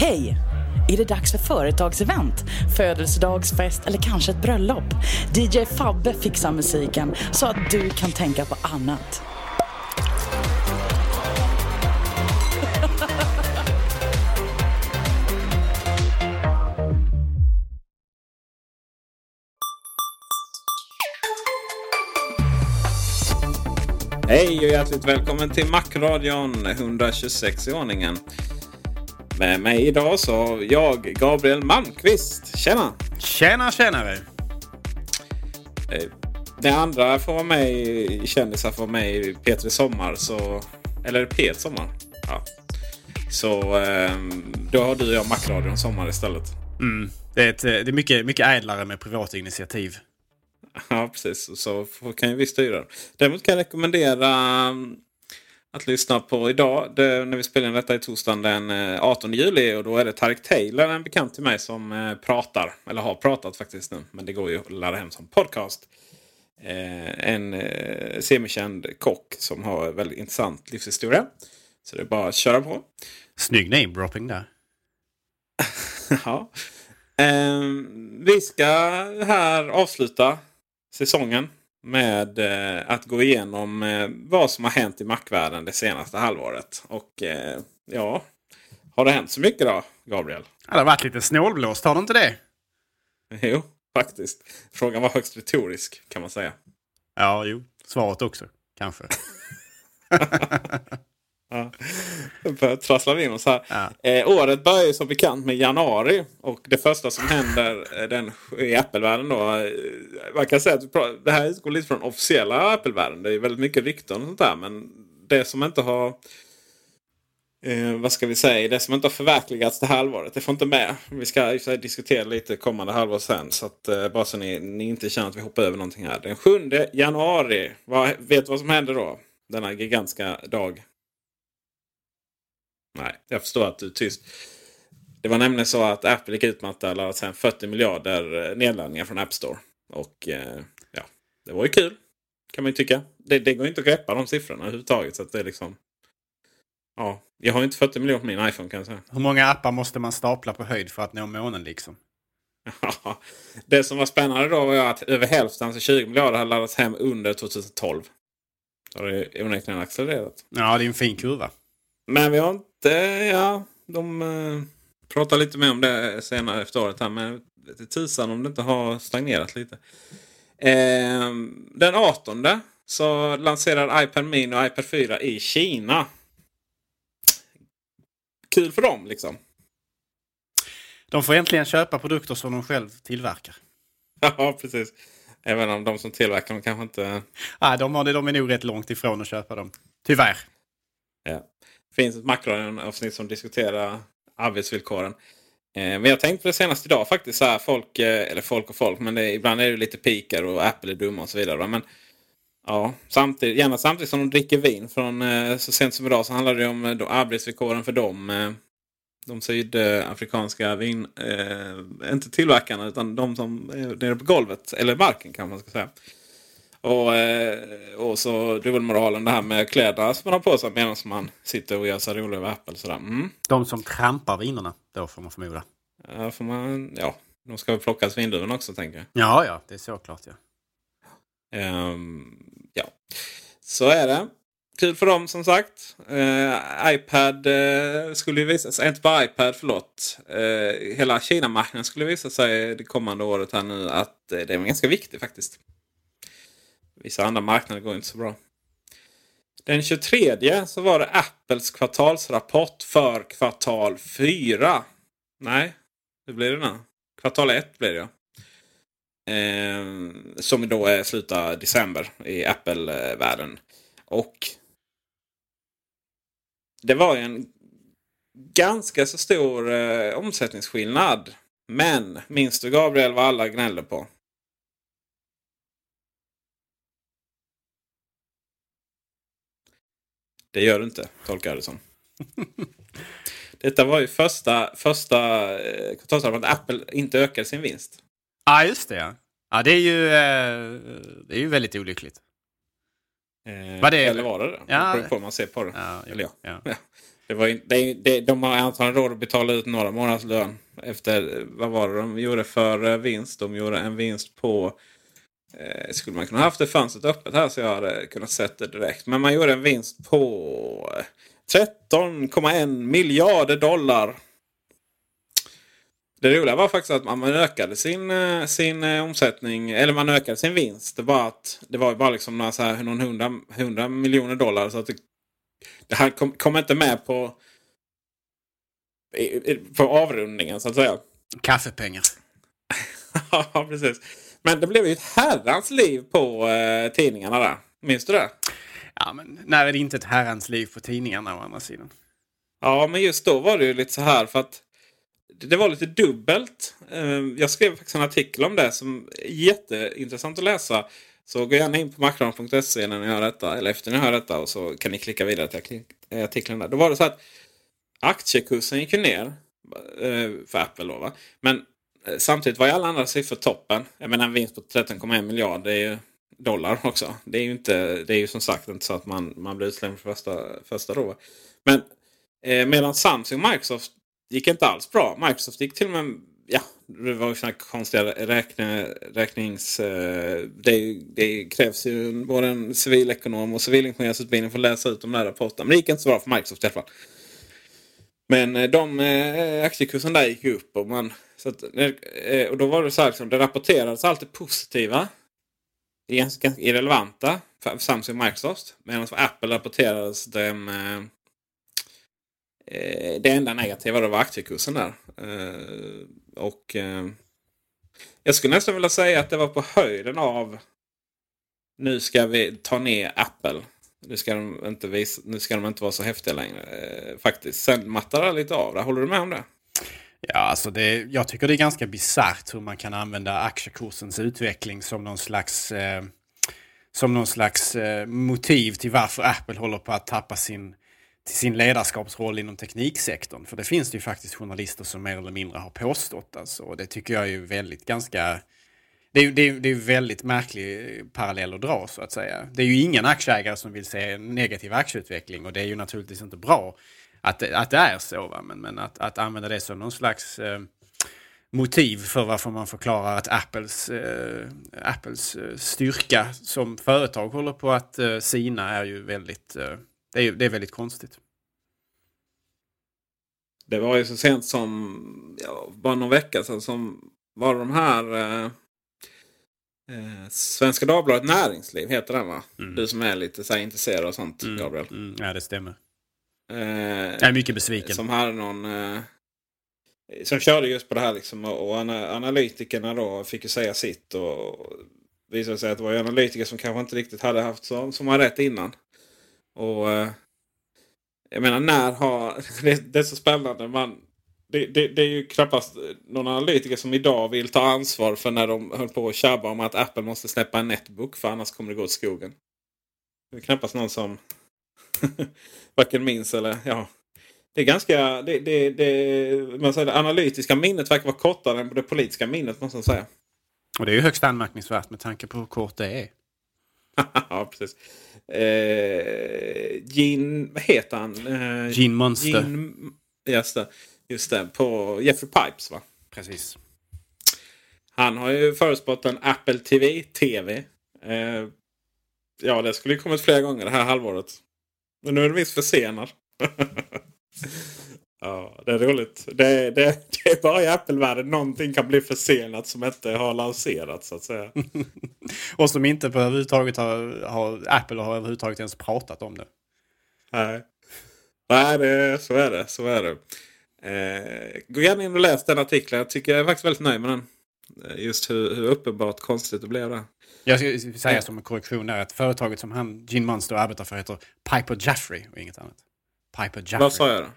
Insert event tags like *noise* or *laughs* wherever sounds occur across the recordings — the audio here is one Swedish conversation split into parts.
Hej! Är det dags för företagsevent, födelsedagsfest eller kanske ett bröllop? DJ Fabbe fixar musiken så att du kan tänka på annat. Hej och hjärtligt välkommen till Macradion 126 i ordningen. Med mig idag så har jag Gabriel Malmqvist. Tjena! Tjena tjenare! Eh, Det andra får vara med kändisar får vara med i Petri Sommar. Så, eller Pet Sommar. Ja. Så eh, då har du och jag Macradion Sommar istället. Mm. Det är, ett, det är mycket, mycket ädlare med privata initiativ. Ja, precis. Så kan ju vi styra. Däremot kan jag rekommendera um, att lyssna på idag. Det, när vi spelar in detta i torsdagen den eh, 18 juli. Och då är det Tarek Taylor, en bekant till mig, som eh, pratar. Eller har pratat faktiskt nu. Men det går ju att ladda hem som podcast. Eh, en eh, semikänd kock som har en väldigt intressant livshistoria. Så det är bara att köra på. Snygg namedropping där. *laughs* ja. Ehm, vi ska här avsluta säsongen med eh, att gå igenom eh, vad som har hänt i Mac-världen det senaste halvåret. Och eh, ja, har det hänt så mycket då, Gabriel? Ja, det har varit lite snålblåst, har det inte det? Jo, faktiskt. Frågan var högst retorisk kan man säga. Ja, jo. Svaret också, kanske. *laughs* Ja. Trasslar vi in oss här. Ja. Eh, året börjar ju som bekant med januari. Och det första som händer eh, den, i Apple-världen då. Eh, man kan säga att det här utgår lite från officiella Apple-världen. Det är väldigt mycket rykten och sånt där. Men det som inte har... Eh, vad ska vi säga? Det som inte har förverkligats det här halvåret. Det får inte med. Vi ska sig diskutera lite kommande halvår sen. Så att, eh, bara så ni, ni inte känner att vi hoppar över någonting här. Den 7 januari. Vad, vet du vad som händer då? Denna gigantiska dag. Nej, jag förstår att du är tyst. Det var nämligen så att Apple gick ut med att det hade laddats hem 40 miljarder eh, nedladdningar från App Store. Och eh, ja, det var ju kul. Kan man ju tycka. Det, det går inte att greppa de siffrorna överhuvudtaget. Så att det är liksom... Ja, jag har ju inte 40 miljoner på min iPhone kan jag säga. Hur många appar måste man stapla på höjd för att nå månen liksom? Ja, *laughs* det som var spännande då var att över hälften, alltså 20 miljarder, hade laddats hem under 2012. Så har det onekligen accelererat. Ja, det är en fin kurva. Men vi har inte... Ja, de eh, pratar lite mer om det senare efter året. här. Men tusan om det inte har stagnerat lite. Eh, den 18 så lanserar iPad Mini och iPad 4 i Kina. Kul för dem liksom. De får äntligen köpa produkter som de själv tillverkar. Ja, precis. Även om de som tillverkar dem kanske inte... Nej, de, har det, de är nog rätt långt ifrån att köpa dem. Tyvärr. Ja. Det finns ett Macradion-avsnitt som diskuterar arbetsvillkoren. Eh, men jag tänkte på det senast idag faktiskt. Så här, folk, eh, eller folk och folk, men det, ibland är det lite pikar och Apple är dumma och så vidare. va. Men Ja, samtidigt, gärna samtidigt som de dricker vin. Från, eh, så sent som idag så handlar det om eh, då, arbetsvillkoren för dem. Eh, de sydafrikanska vin... Eh, inte tillverkarna utan de som är nere på golvet. Eller marken kan man ska säga. Och, eh, och så dubbelmoralen det här med kläderna som man har på sig medan man sitter och gör sig rolig över Apple. Sådär. Mm. De som trampar vinerna då får man förmoda. Ja, får man, ja, de ska väl plockas vindruvorna också tänker jag. Ja, ja, det är såklart ja. Ehm, ja, så är det. Kul för dem som sagt. Eh, iPad eh, skulle ju visa sig, inte bara iPad förlåt. Eh, hela Kina-marknaden skulle visa sig det kommande året här nu att eh, det är ganska viktigt faktiskt. Vissa andra marknader går inte så bra. Den 23 så var det Apples kvartalsrapport för kvartal 4. Nej, hur blir det nu? Kvartal 1 blir det ja. Eh, som då är slutar december i Apple-världen. Och det var en ganska så stor eh, omsättningsskillnad. Men minns du Gabriel vad alla gnällde på? Det gör du inte, tolkar jag det som. Detta var ju första, första eh, kvartalsrapporten att Apple inte ökade sin vinst. Ja, just det ja. Det är ju, eh, det är ju väldigt olyckligt. Eh, Var det- Eller var det det? Ja. Det beror på hur man ser på det. Ja, Eller ja. ja. Ja. *laughs* Det var, det, det, de har antagligen råd att betala ut några månaders lön. Efter, vad var det de gjorde för eh, vinst? De gjorde en vinst på... Eh, skulle man kunna haft det fönstret öppet här så jag hade kunnat sett det direkt. Men man gjorde en vinst på eh, 13,1 miljarder dollar. Det roliga var faktiskt att man ökade sin, eh, sin eh, omsättning, eller man ökade sin vinst. Det var, att, det var bara liksom några så här, någon hundra, hundra miljoner dollar. Så att det, det här kom, kom inte med på, på avrundningen så att säga. Kaffepengar. *laughs* ja, precis. Men det blev ju ett herrans liv på eh, tidningarna där. Minns du det? Ja, men när är det inte ett herrans liv på tidningarna å andra sidan? Ja, men just då var det ju lite så här för att det var lite dubbelt. Eh, Jag skrev faktiskt en artikel om det som är jätteintressant att läsa. Så gå gärna in på macron.se när ni hör detta, eller efter ni hör detta och så kan ni klicka vidare till eh, artikeln där. Då var det så att aktiekursen gick ju ner eh, för Apple då. Va? Men samtidigt var ju alla andra siffror toppen. Jag menar en vinst på 13,1 miljarder är ju dollar också. Det är ju, inte, det är ju som sagt inte så att man, man blir utslängd för första, första då. Men eh, medan Samsung och Microsoft gick inte alls bra. Microsoft gick till och med... Ja, det var ju sådana konstiga räkne, räknings... Eh, det, det krävs ju både en civilekonom och civilingenjörsutbildning för att läsa ut de där rapporterna. Men det gick inte så bra för Microsoft i alla fall. Men eh, de eh, aktiekursen där gick ju upp. Och, man, så att, eh, och då var det så här, liksom, det rapporterades alltid positiva. Ganska irrelevanta för Samsung och Microsoft. Medan för Apple rapporterades det med, eh, det enda negativa då var aktiekursen där. Eh, och eh, jag skulle nästan vilja säga att det var på höjden av nu ska vi ta ner Apple. Nu ska de inte, visa, nu ska de inte vara så häftiga längre. Eh, faktiskt. Sen mattar det lite av. Håller du med om det? Ja, alltså det, jag tycker det är ganska bisarrt hur man kan använda aktiekursens utveckling som någon slags, eh, som någon slags eh, motiv till varför Apple håller på att tappa sin, till sin ledarskapsroll inom tekniksektorn. För det finns det ju faktiskt journalister som mer eller mindre har påstått. Alltså, och det tycker jag är ju väldigt ganska... Det är det är, det är väldigt märklig eh, parallell att dra så att säga. Det är ju ingen aktieägare som vill se en negativ aktieutveckling och det är ju naturligtvis inte bra att, att det är så. Va? Men, men att, att använda det som någon slags eh, motiv för varför man förklarar att Apples, eh, Apples eh, styrka som företag håller på att eh, sina är ju väldigt, eh, det är, det är väldigt konstigt. Det var ju så sent som ja, bara någon vecka sedan som var de här eh, eh, Svenska Dagbladet Näringsliv heter den va? Du som är lite så intresserad av sånt Gabriel. Mm, ja, det stämmer. Eh, Jag är mycket besviken. Som hade någon... Eh, som körde just på det här liksom. Och, och ana, analytikerna då fick ju säga sitt. Och, och visade sig att det var ju analytiker som kanske inte riktigt hade haft som, som var rätt innan. Och eh, jag menar när har... *laughs* Det, det är så spännande. Man, det, det, det är ju knappast någon analytiker som idag vill ta ansvar för när de höll på att tjabba om att Apple måste släppa en netbook för annars kommer det gå åt skogen. Det är knappast någon som varken minns eller ja. Det är ganska... Det, det, det, man säger, det analytiska minnet verkar vara kortare än det politiska minnet måste man säga. Och det är ju högst anmärkningsvärt med tanke på hur kort det är. *laughs* ja, precis. Eh, Gene... Vad heter han? Eh, Gene Monster. Gene, just, det, just det. På Jeffrey Pipes va? Precis. Han har ju förutspått en Apple TV. TV. Eh, ja, det skulle ju kommit flera gånger det här halvåret. Men nu är det visst försenad. *laughs* ja, det är roligt. Det, det, det är bara i Apple-världen någonting kan bli försenat som inte har lanserats så att säga. *laughs* Och som inte på överhuvudtaget har, har Apple har överhuvudtaget ens pratat om det. Nej, Nej det, så är det. Så är det. Eh, gå gärna in och läs den artikeln. Jag tycker jag är faktiskt väldigt nöjd med den. Eh, Just hur, hur uppenbart konstigt det blev där. Jag ska säga som en korrektion där att företaget som han, Gene Monster, arbetar för heter Piper Jaffrey och inget annat. Piper Jaffrey. Vad sa jag då?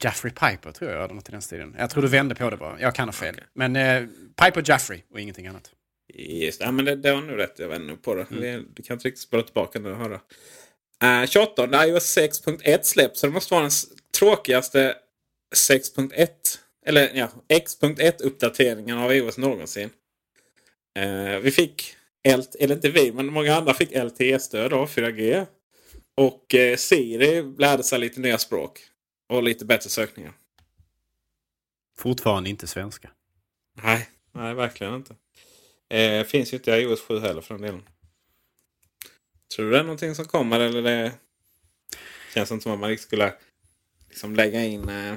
Jaffrey Piper tror jag, eller något i den stilen. Jag tror du vände på det bara. Jag kan ha fel. Men eh, Piper Jaffrey och ingenting annat. Just, ja, men det, det var nog rätt. Jag vände på det. Mm. Du kan inte riktigt spela tillbaka nu och höra. Uh, 28. iOS 6.1 släpps. Så det måste vara den tråkigaste 6.1 eller ja, X.1 uppdateringen av iOS någonsin. Eh, vi fick, LT, eller inte vi, men många andra fick LTE-stöd då, 4G. Och eh, Siri lärde sig lite nya språk. Och lite bättre sökningar. Fortfarande inte svenska. Nej, nej verkligen inte. Eh, finns ju inte i iOS 7 heller för den delen. Tror du det är någonting som kommer eller det känns inte som att man skulle liksom lägga in... Eh,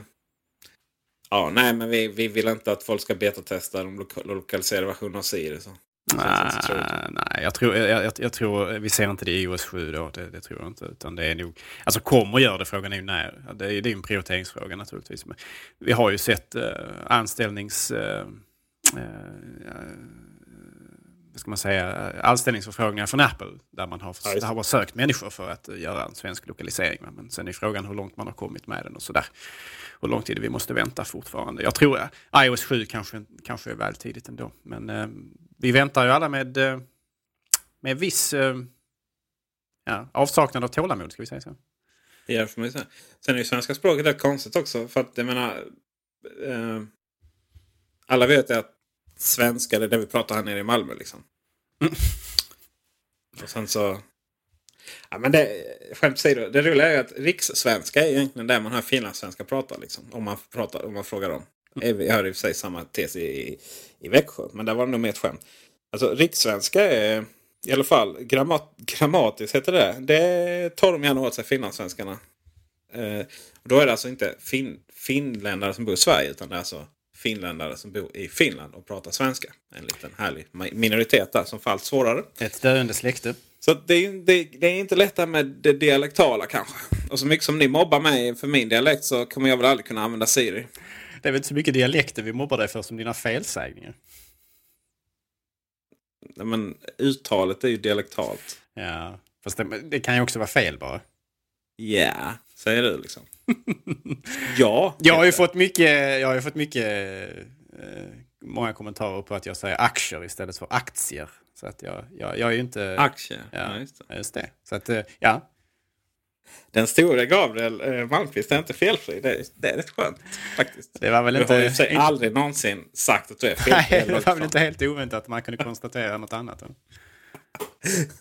ja, nej men vi, vi vill inte att folk ska betatesta de loka lokaliserade versionerna av Siri. Så. Inte så. Nej, nej jag, tror, jag, jag, jag tror vi ser inte det i iOS 7 då. Det, det tror jag inte. Utan det är nog, alltså kommer göra det, frågan är ju när. Det är, det är en prioriteringsfråga naturligtvis. Men vi har ju sett eh, anställnings... Eh, vad ska man säga, anställningsförfrågningar från Apple. Där man har, Ja, har sökt människor för att göra en svensk lokalisering. Men sen är frågan hur långt man har kommit med den och sådär. Hur lång tid vi måste vänta fortfarande. Jag tror att iOS 7 kanske, kanske är väl tidigt ändå. Men eh, vi väntar ju alla med, eh, med viss eh, ja, avsaknad av tålamod, ska vi säga så. Ja, får man säga. Sen är ju svenska språket rätt konstigt också. För att jag menar... Eh, alla vet ju att svenska det är det vi pratar här nere i Malmö. Liksom. Och sen så... Ja, men det, skämt åsido, det roliga är att rikssvenska är egentligen det man hör finlandssvenska prata. Liksom, om, man pratar, om man frågar dem. Jag hörde i och för sig samma tes i, i Växjö. Men där var det nog mer ett skämt. Alltså rikssvenska är i alla fall grammat, grammatiskt heter det. Det tar de gärna åt sig finlandssvenskarna. Eh, och då är det alltså inte fin, finländare som bor i Sverige utan det är alltså finländare som bor i Finland och pratar svenska. En liten härlig minoritet där som får allt svårare. Ett döende släkte. Så det, är, det, det är inte lättare med det dialektala kanske. Och så mycket som ni mobbar mig för min dialekt så kommer jag väl aldrig kunna använda Siri. Det är väl inte så mycket dialekter vi mobbar dig för som dina felsägningar. Nej, Men uttalet är ju dialektalt. Ja, fast det, det kan ju också vara fel bara. Ja, säger du liksom. *laughs* ja. Jag har ju fått mycket, jag har fått mycket eh, många kommentarer på att jag säger aktier istället för aktier. Så att jag, jag, jag är ju inte... det. Aktier. Ja, Ja, just det. just det. Så att, eh, ja. Den stora Gabriel eh, Malmqvist är inte felfri. Det, är- det är rätt skönt faktiskt. Det var väl Du inte... har ju sig inte- aldrig någonsin sagt att du är *laughs* felfri. Nej, det var väl inte helt oväntat att man kunde konstatera något annat. än-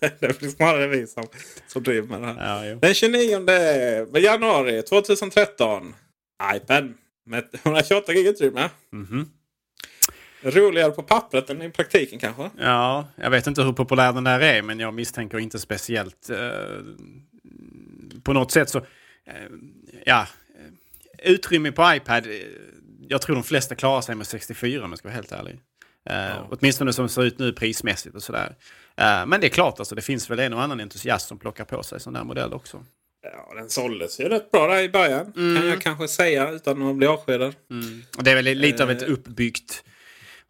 *laughs* det blir snarare vi som, som driver med det här. Ja. Den 29 januari 2013. iPad med 128 gig utrymme. Mhm. Roligare på pappret än i praktiken kanske. Ja, jag vet inte hur populär den där är, men jag misstänker inte speciellt. Eh, på något sätt så, eh, ja, eh, utrymme på iPad. Eh, jag tror de flesta klarar sig med 64 om jag ska vara helt ärlig. Eh, Åtminstone som det ser ut nu prismässigt och sådär. Eh, men det är klart, alltså, det finns väl en och annan entusiast som plockar på sig sån där modell också. Ja, den såldes ju rätt bra där i början. Kan jag kanske säga utan att bli avskedad. Och det är väl lite av ett uppbyggt,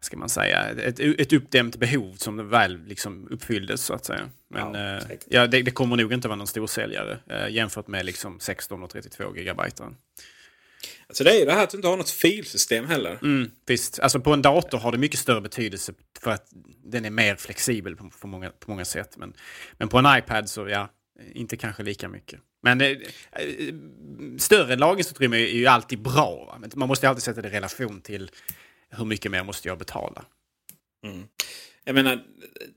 ska man säga, ett, ett uppdämt behov som väl liksom uppfylldes så att säga. Men Ja, eh, ja, det, det kommer nog inte vara någon storsäljare eh, jämfört med liksom 16 och 32 gigabyte. Alltså det är ju det här att du inte har något filsystem heller. Mm, visst, alltså på en dator har det mycket större betydelse för att den är mer flexibel på, på, många, på många sätt. Men, men på en iPad så ja, inte kanske lika mycket. Men eh, större lagringsutrymme är ju alltid bra. Va? Men man måste alltid sätta det i relation till hur mycket mer måste jag betala. Mm. Jag menar,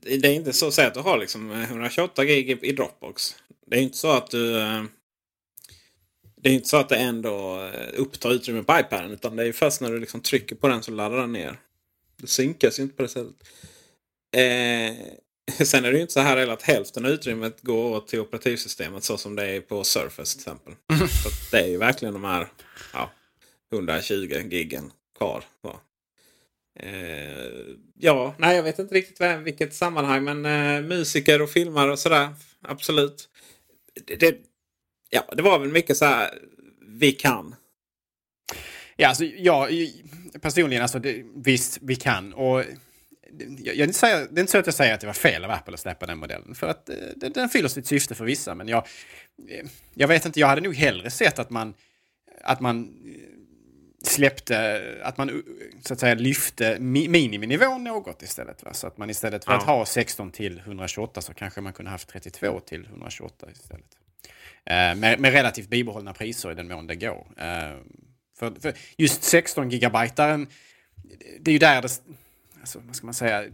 det är inte så att säga att du har liksom 128 gig i Dropbox. Det är inte så att du... Eh, det är inte så att det ändå eh, upptar utrymme på iPaden. Utan det är först när du liksom trycker på den så laddar den ner. Det synkas ju inte på det sättet. Eh, *laughs* sen är det ju inte så här att hälften av utrymmet går åt till operativsystemet så som det är på Surface till exempel. *laughs* Så det är ju verkligen de här ja, 120 giggen kvar. Eh, ja, nej jag vet inte riktigt vem, vilket sammanhang men eh, musiker och filmare och sådär. Absolut. Det, det, ja, det var väl mycket så här vi kan. Ja, alltså, ja personligen, alltså, det, visst vi kan. Och jag, jag det är inte så att jag säger att det var fel av Apple att släppa den modellen. För att eh, den, den fyller sitt syfte för vissa. Men jag, eh, jag vet inte, jag hade nog hellre sett att man, att man eh, släppte, att man så att säga lyfte miniminivån något istället. Va? Så att man istället för ja. att ha 16 till 128 så kanske man kunde haft 32 till 128 istället. Eh, med, med, relativt bibehållna priser i den mån det går. Eh, för, för, just 16 gigabyte det är ju där det, alltså, vad ska man säga,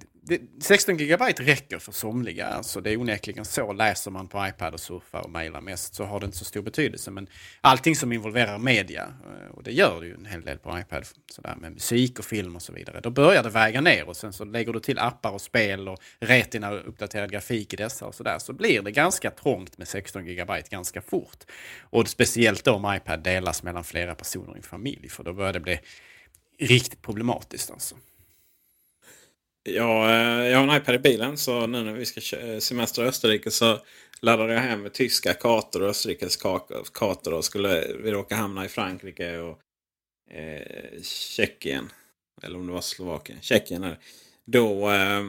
16 gigabyte räcker för somliga. Alltså det är onekligen så. Läser man på iPad och surfar och mejlar mest så har det inte så stor betydelse. Men allting som involverar media, eh, och det gör det ju en hel del på iPad, sådär med musik och film och så vidare. Då börjar det väga ner och sen så lägger du till appar och spel och retina och uppdaterad grafik i dessa och sådär. Så blir det ganska trångt med 16 gigabyte ganska fort. Och speciellt då om iPad delas mellan flera personer i en familj. För då börjar det bli riktigt problematiskt alltså. Ja, eh, jag har en iPad i bilen så nu när vi ska eh, semestra i Österrike så laddade jag hem tyska kartor och Österrikes kartor. Och skulle eh, vi råka hamna i Frankrike och eh, Tjeckien. Eller om det var Slovakien. Tjeckien är det. Då, eh,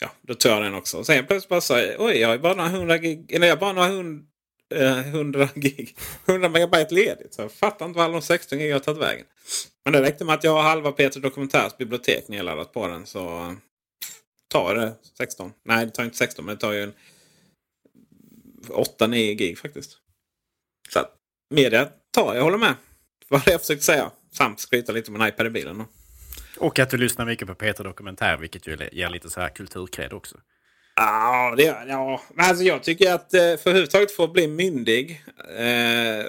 ja, då tog jag den också. Och sen plötsligt bara så oj jag har bara några hundra gig. Eller jag bara några hund, eh, 100 gig. 100 megabyte ledigt. Så jag fattar inte var alla de 16 gig har tagit vägen. Men det räckte med att jag har halva Peter Dokumentärs bibliotek nedladdat på den. Så eh, tar det 16. Nej, det tar inte 16 men det tar ju en 8-9 gig faktiskt. Så att, media tar jag håller med. Vad jag försökt säga. Samt skryta lite med en iPad i bilen. Och att du lyssnar mycket på Peter Dokumentär vilket ju ger lite så här kulturkred också. Ja, det gör ja. Alltså jag tycker att eh, för överhuvudtaget få bli myndig. Eh,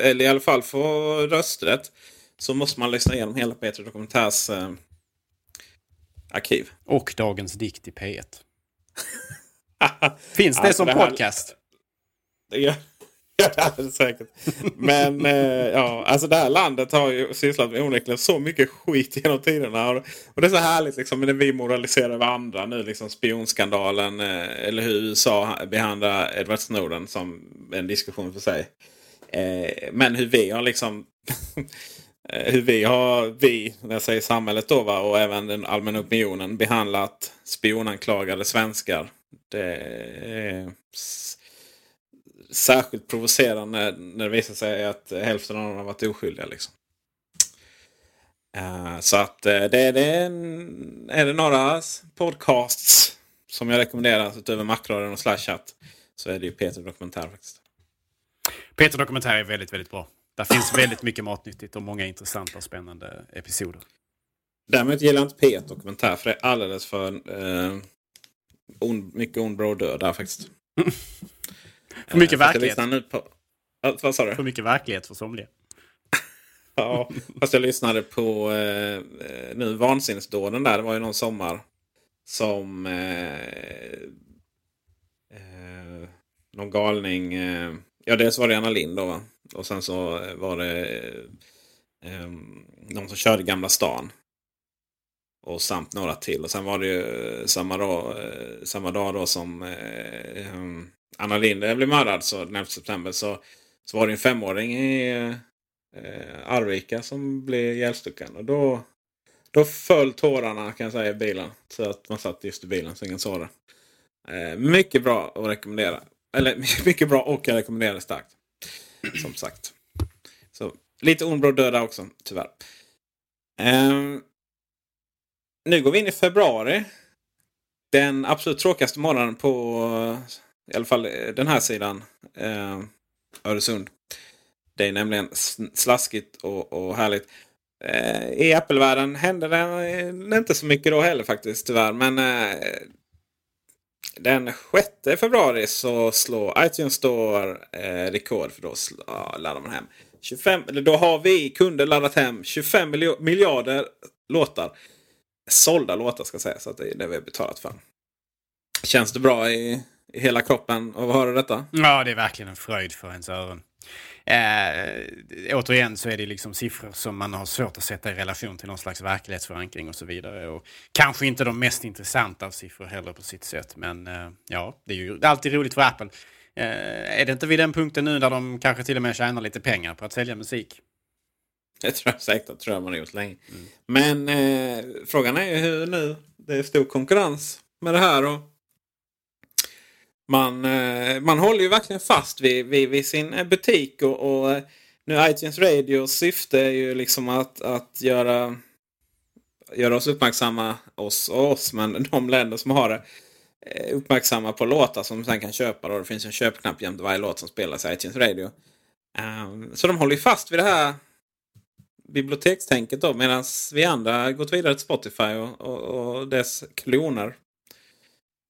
eller i alla fall få rösträtt. Så måste man lyssna igenom hela Peter Dokumentärs eh, arkiv. Och Dagens dikt i P1. *laughs* Finns det alltså som det här, podcast? Det gör, *laughs* säkert. Men eh, ja, alltså det här landet har ju sysslat med onekligen så mycket skit genom tiderna. Och, och det är så härligt liksom när vi moraliserar över andra nu. Liksom spionskandalen. Eh, eller hur USA behandlar Edward Snowden som en diskussion för sig. Eh, men hur vi har liksom *laughs* eh, hur vi har, vi, när jag säger samhället då va, och även den allmänna opinionen behandlat spionanklagade svenskar. Det är särskilt provocerande när det visar sig att hälften av dem har varit oskyldiga. Liksom. Uh, så att uh, det, det är, en, är det några podcasts som jag rekommenderar utöver Macradion och Slashat så är det ju Peter Dokumentär faktiskt. Peter Dokumentär är väldigt, väldigt bra. Där finns väldigt mycket matnyttigt och många intressanta och spännande episoder. Däremot gillar jag inte P1 Dokumentär för det är alldeles för eh, on, mycket ond, och död där faktiskt. *laughs* för mycket eh, verklighet. Nu på, vad sa du? För mycket verklighet för somliga. *laughs* ja, fast jag lyssnade på eh, nu Vansinnesdåden där. Det var ju någon sommar som eh, eh, någon galning. Eh, ja, dels var det Anna Lind då. Va? Och sen så var det eh, någon som körde Gamla stan. Och samt några till. Och sen var det ju samma dag, eh, samma dag då som eh, Anna Linde blev mördad så den 11 september. Så, så var det en femåring i eh, Arvika som blev ihjälstucken. Och då, då föll tårarna kan jag säga i bilen. Så att man satt just i bilen så ingen såg det. Eh, mycket bra att rekommendera. Eller *laughs* mycket bra och jag rekommenderar det starkt. Som sagt. Så lite ond bråd döda också, tyvärr. Eh, nu går vi in i februari. Den absolut tråkigaste månaden på i alla fall eh, den här sidan eh, Öresund. Det är nämligen slaskigt och, och härligt. Eh, I Apple-världen händer det eh, inte så mycket då heller faktiskt tyvärr. Men eh, den 6 februari så slår iTunes Store eh, rekord. För då ja, laddar man hem 25, eller då har vi kunder laddat hem 25 miljarder låtar. Sålda låtar ska sägas. Så att det är det vi har betalat för. Känns det bra i, i hela kroppen att höra detta? Ja, det är verkligen en fröjd för ens öron. Eh, återigen så är det liksom siffror som man har svårt att sätta i relation till någon slags verklighetsförankring och så vidare. Och kanske inte de mest intressanta av siffror heller på sitt sätt. Men eh, ja, det är ju alltid roligt för Apple. Eh, är det inte vid den punkten nu där de kanske till och med tjänar lite pengar på att sälja musik? Det tror jag säkert det tror jag man har gjort länge. Mm. Men eh, frågan är ju hur nu. Det är stor konkurrens med det här. Och man, eh, man håller ju verkligen fast vid, vid, vid sin eh, butik. Och, och, eh, nu iTunes Radios syfte är ju liksom att, att göra, göra oss uppmärksamma, oss och oss, men *laughs* de länder som har det uppmärksamma på låtar som sen kan köpa. Då. Det finns en köpknapp jämte varje låt som spelas i iTunes Radio. Um, så de håller ju fast vid det här bibliotekstänket då medan vi andra gått vidare till Spotify och, och, och dess kloner.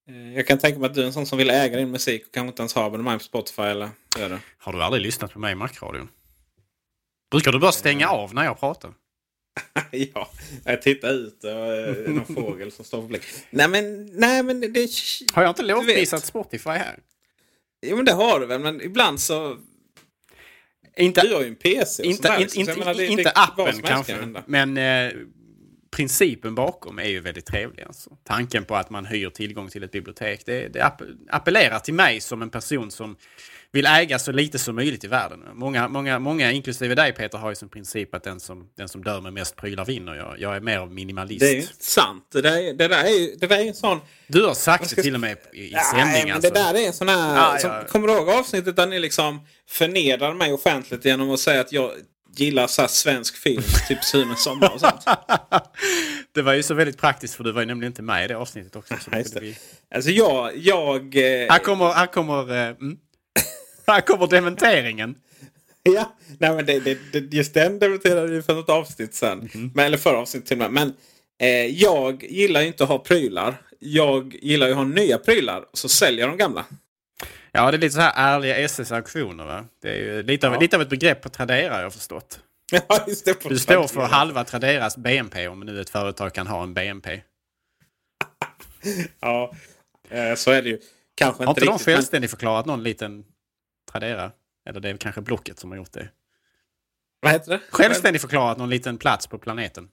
Eh, jag kan tänka mig att du är en sån som vill äga din musik och kanske inte ens har abonnemang på Spotify eller gör det. Har du aldrig lyssnat på mig i Macradion? Brukar du bara stänga av när jag pratar? *laughs* ja, jag tittar ut och uh, någon *laughs* fågel som står på blick. Nej men, nej men det... Har jag inte lovprisat Spotify här? Jo men det har du väl, men ibland så... Inte, du har ju en PC. Inte, inte, inte, inte appen kanske. Men eh, principen bakom är ju väldigt trevlig. Alltså. Tanken på att man hyr tillgång till ett bibliotek. Det, det appellerar till mig som en person som vill äga så lite som möjligt i världen. Många, många, många inklusive dig Peter, har ju som princip att den som, den som dör med mest prylar vinner. Jag, jag är mer av minimalist. Det är ju sant. Det där, det där, är, det där är en sån... Du har sagt ska... det till och med i, i sändning. Nej, alltså. det där är en sån här... Ah, som, ja. Kommer du ihåg avsnittet där ni liksom förnedrar mig offentligt genom att säga att jag gillar så svensk film, typ Sunes sommar och sånt. *laughs* det var ju så väldigt praktiskt för du var ju nämligen inte med i det avsnittet också. Så det. Vi... Alltså jag... jag eh... Här kommer... Här kommer, eh, mm. *laughs* här kommer dementeringen. ja, nej men det, det, just den dementerade vi för något avsnitt sen. Mm -hmm. men, eller förra avsnittet till och med. Men eh, jag gillar ju inte att ha prylar. Jag gillar ju att ha nya prylar. Så säljer jag de gamla. Ja, det är lite så här ärliga SS-auktioner. Va? Det är ju lite av, ja. lite av ett begrepp på Tradera, jag har förstått. *laughs* Ja, just det, du står för halva Traderas BNP om nu ett företag kan ha en BNP. *laughs* ja, eh, så är det ju. Kanske har inte, inte de självständigt men... förklarat någon liten Tradera? Eller det är kanske Blocket som har gjort det. Vad heter det? Självständigt förklarat någon liten plats på planeten.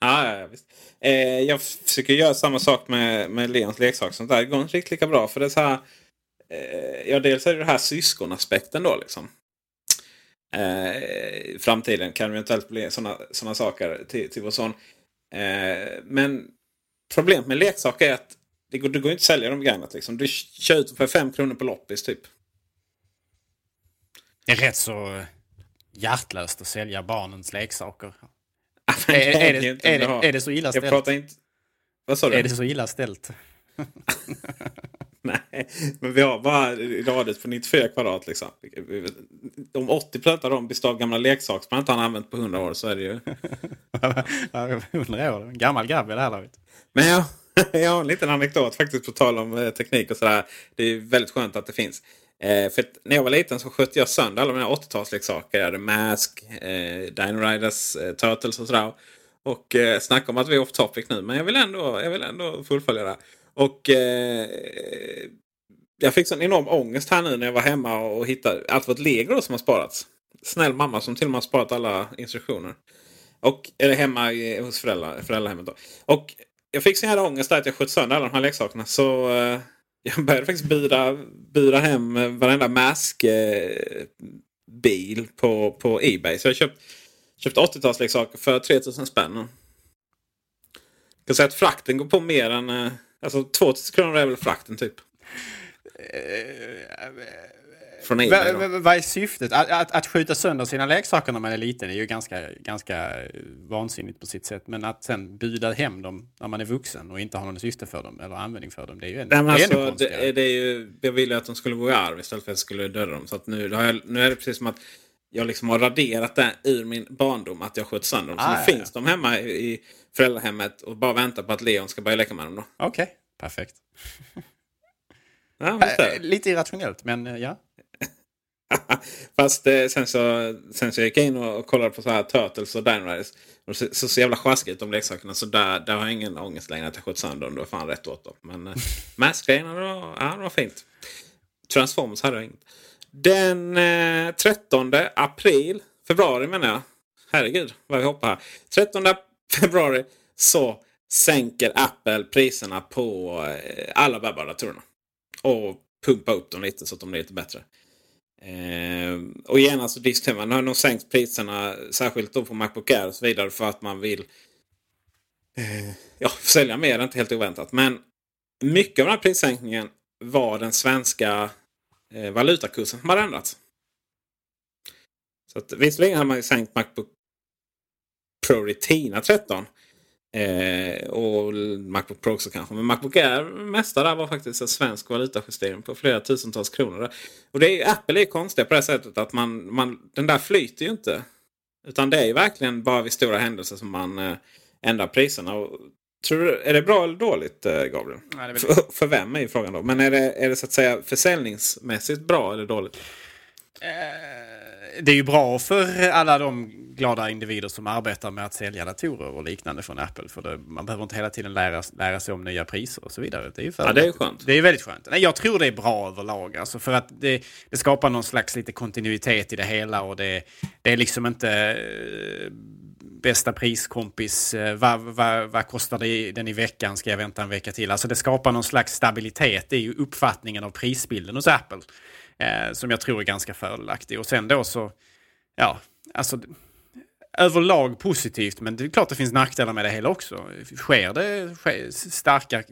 Ja, ja visst. Eh, jag försöker göra samma sak med, med Leons leksak. Sånt där. Det går inte riktigt lika bra. För det är så här ja, dels är det den här syskonaspekten då liksom. Eh, framtiden kan eventuellt bli sådana såna saker till, till vår son. Eh, men problemet med leksaker är att det går, det går inte att sälja dem begagnat. Liksom. Du kör ut för 5 kronor på loppis typ. Det är rätt så hjärtlöst att sälja barnens leksaker. är, är, det, är, det, är det så illa ställt? Jag pratar inte... Vad sa du? Är det så illa ställt? *laughs* *laughs* Nej, men vi har bara radhus på 94 kvadrat. Liksom. Om 80 av dem består av gamla leksaker som man inte har använt på 100 år så är det ju... *laughs* 100 år? En gammal grabb i det här laget. Men jag, *laughs* jag har en liten anekdot faktiskt på tal om eh, teknik och sådär. Det är väldigt skönt att det finns. Eh, för när jag var liten så sköt jag sönder alla mina 80-talsleksaker. Jag hade Mask, eh, Dino Riders, eh, Turtles och sådär. Och eh, snacka om att vi är off topic nu. Men jag vill ändå, jag vill ändå fullfölja det. Och eh, jag fick sån enorm ångest här nu när jag var hemma och hittade allt vårt lego då som har sparats. Snäll mamma som till och med har sparat alla instruktioner. Och, eller hemma i, hos föräldrar, föräldrahemmet. Då. Och jag fick sån här ångest där att jag sköt sönder alla de här leksakerna. Så eh, jag började faktiskt bura, byra hem varenda maskbil eh, på, på Ebay. Så jag köpt, köpte 80-talsleksaker för 3000 spänn. Jag kan säga att frakten går på mer än eh, Alltså 2000 kronor är väl frakten typ? från Ebay. Va- va- Vad är syftet? Att, att, att skjuta sönder sina leksaker när man är liten är ju ganska, ganska vansinnigt på sitt sätt. Men att sen buda hem dem när man är vuxen och inte har någon syfte för dem eller användning för dem, det är ju ännu, Nej, men det är ännu alltså, konstigare. det, det är ju, jag ville att de skulle gå i arv istället för att jag skulle döda dem. Så nu, nu är det precis som att jag liksom har raderat det ur min barndom att jag sköt sönder dem. Så Ah, nu ja, finns de hemma i, föräldrahemmet och bara väntar på att Leon ska börja leka med dem. Okej, perfekt. Ja. Äh, lite irrationellt, men eh, ja. *laughs* Fast eh, sen, så, sen så gick jag in och, kollade på så här Turtles och Dynamites. De ser så, så jävla sjaskiga ut de leksakerna. Så där, där har jag ingen ångest längre att jag sköt sönder dem. Det var fan rätt åt dem. Men eh, *laughs* Mask-grejerna, ja, det var fint. Transformers hade jag inget. Den eh, 13 april, februari menar jag. Herregud vad vi hoppar här. 13 *laughs* februari så sänker Apple priserna på eh, alla bärbara datorerna. Och pumpar upp dem lite så att de blir lite bättre. Eh, och genast så diskuterar man. har nog sänkt priserna särskilt då på Macbook Air och så vidare för att man vill eh, ja, sälja mer. Det är inte helt oväntat. Men mycket av den här prissänkningen var den svenska eh, valutakursen som hade ändrats. Så att, visserligen har man ju sänkt Macbook Pro Retina 13. Eh, och Macbook Pro också kanske. Men Macbook Air, mesta där var faktiskt en svensk valutajustering på flera tusentals kronor. Och det är, ju- Apple är konstiga på det sättet att man, man, den där flyter ju inte. Utan det är ju verkligen bara vid stora händelser som man eh, ändrar priserna. Och, tror du, är det bra eller dåligt eh, Gabriel? Nej, För, för vem är ju frågan då? Men är det, är det så att säga försäljningsmässigt bra eller dåligt? Det är ju bra för alla de glada individer som arbetar med att sälja datorer och liknande från Apple. För det, man behöver inte hela tiden lära, lära sig om nya priser och så vidare. Det är ju Ja, det är skönt. Det är väldigt skönt. Nej, jag tror det är bra överlag. Alltså för att det, det skapar någon slags lite kontinuitet i det hela. Och det, det är liksom inte eh, bästa priskompis. Eh, vad, vad, vad kostar det, den i veckan? Ska jag vänta en vecka till? Alltså det skapar någon slags stabilitet. i uppfattningen av prisbilden hos Apple. Eh, som jag tror är ganska fördelaktig. Och sen då så, ja, alltså överlag positivt, men det är klart det finns nackdelar med det hela också. Sker det sker starka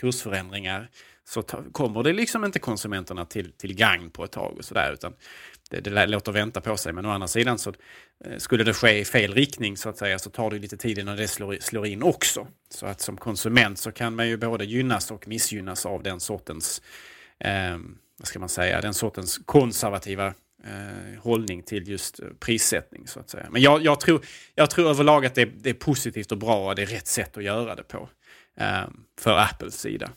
kursförändringar så ta, kommer det liksom inte konsumenterna till, till gagn på ett tag och sådär, utan det, det låter vänta på sig. Men å andra sidan så eh, skulle det ske i fel riktning så att säga så tar det lite tid innan det slår, slår in också. Så att som konsument så kan man ju både gynnas och missgynnas av den sortens eh, vad ska man säga, den sortens konservativa eh, hållning till just eh, prissättning. så att säga. Men jag, jag, tror, jag tror överlag att det, det är positivt och bra och det är rätt sätt att göra det på. Eh, för Apples sida.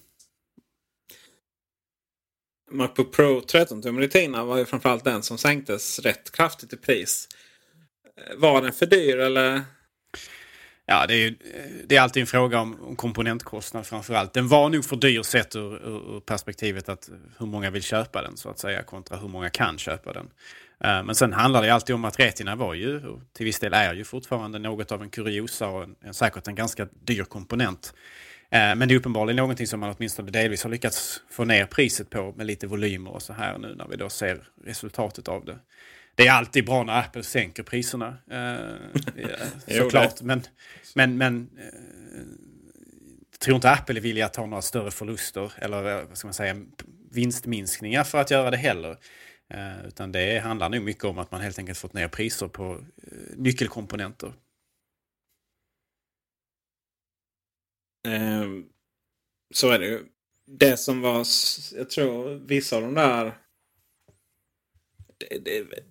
Macbook Pro 13 tum Retina var ju framförallt den som sänktes rätt kraftigt i pris. Eh, var den för dyr eller? Ja, det är, ju, eh, det är alltid en fråga om, om komponentkostnad framförallt. Den var nog för dyr sett ur, ur, perspektivet att hur många vill köpa den så att säga kontra hur många kan köpa den. Eh, men sen handlar det alltid om att Retina var ju, och till viss del är ju fortfarande något av en kuriosa och en, en, säkert en ganska dyr komponent. Eh, Men det är uppenbarligen någonting som man åtminstone delvis har lyckats få ner priset på med lite volymer och så här nu när vi då ser resultatet av det. Det är alltid bra när Apple sänker priserna, eh, *laughs* såklart. Men, men, men eh, jag tror inte Apple är villiga att ta några större förluster eller vad ska man säga, vinstminskningar för att göra det heller. Utan det handlar nog mycket om att man helt enkelt fått ner priser på nyckelkomponenter. Eh, så är det ju. Det som var, jag tror vissa av de där... Det, det,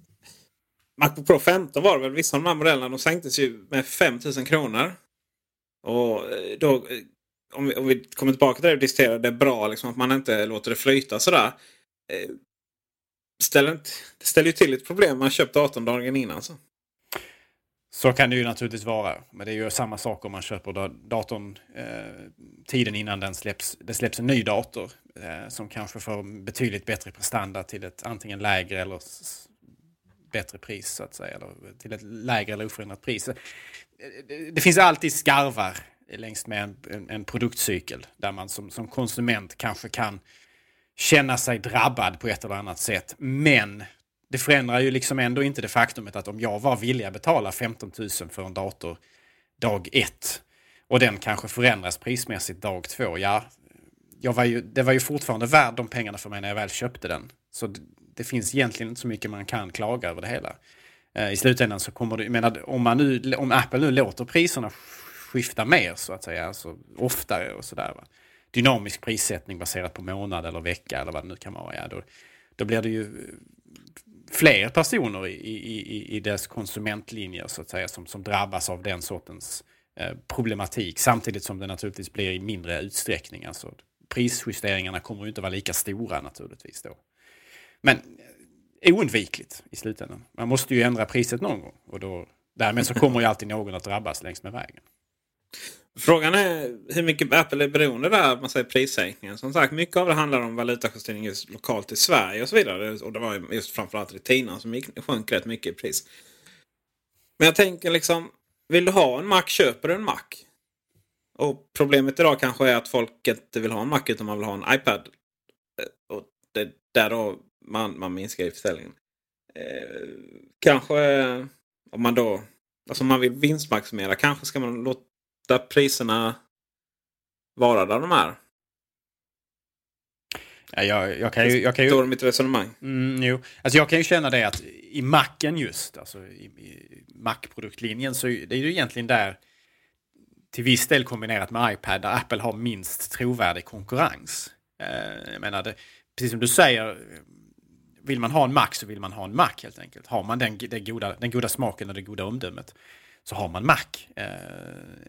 Macbook Pro 15 var det väl. Vissa av de här modellerna de sänktes ju med 5000 kronor. Och eh, då, eh, om vi, om vi kommer tillbaka till det och diskuterar det är bra liksom, att man inte låter det flyta sådär. Eh, ställer inte, det ställer ju till ett problem man köpt datorn dagen innan. Så. Så kan det ju naturligtvis vara. Men det är ju samma sak om man köper datorn eh, tiden innan den släpps, det släpps en ny dator. Eh, som kanske får betydligt bättre prestanda till ett antingen lägre eller bättre pris så att säga. Eller till ett lägre eller oförändrat pris. Eh, det, det finns alltid skarvar längs med en, en, en produktcykel. Där man som, som konsument kanske kan känna sig drabbad på ett eller annat sätt. Men det förändrar ju liksom ändå inte det faktumet att om jag var villig att betala 15 000 för en dator dag ett och den kanske förändras prismässigt dag två, ja, jag var ju, det var ju fortfarande värd de pengarna för mig när jag väl köpte den. Så det, det finns egentligen inte så mycket man kan klaga över det hela. Eh, I slutändan så kommer det, jag menar, om, man nu, om Apple nu låter priserna skifta mer så att säga, alltså oftare och sådär. Va? Dynamisk prissättning baserat på månad eller vecka eller vad det nu kan vara. Ja, då, då blir det ju fler personer i, i, i, dess konsumentlinjer så att säga som, som drabbas av den sortens eh, problematik. Samtidigt som det naturligtvis blir i mindre utsträckning. Alltså, prisjusteringarna kommer ju inte vara lika stora naturligtvis då. Men eh, oundvikligt i slutändan. Man måste ju ändra priset någon gång. Och då, därmed så kommer ju alltid någon att drabbas längs med vägen. Frågan är hur mycket Apple är beroende där man säger prissänkningen. Som sagt, mycket av det handlar om valutajustering just lokalt i Sverige och så vidare. Och det var just framförallt Retina som gick, sjönk rätt mycket i pris. Men jag tänker liksom, vill du ha en Mac, köper du en Mac. Och problemet idag kanske är att folk inte vill ha en Mac utan man vill ha en iPad. Eh, och det är där då man, man minskar i försäljningen. Eh, kanske om man då Alltså om man vill vinstmaximera kanske ska man låta låta priserna vara där de är. Ja, jag, jag, kan ju... Jag kan ju du mitt resonemang? Mm, jo. Alltså jag kan ju känna det att i Macen just, alltså i, i Mac-produktlinjen, så det är ju egentligen där till viss del kombinerat med iPad där Apple har minst trovärdig konkurrens. Eh, jag menar, det, precis som du säger, vill man ha en Mac så vill man ha en Mac helt enkelt. Har man den, den, goda, den goda smaken och det goda omdömet så har man Mac. Eh,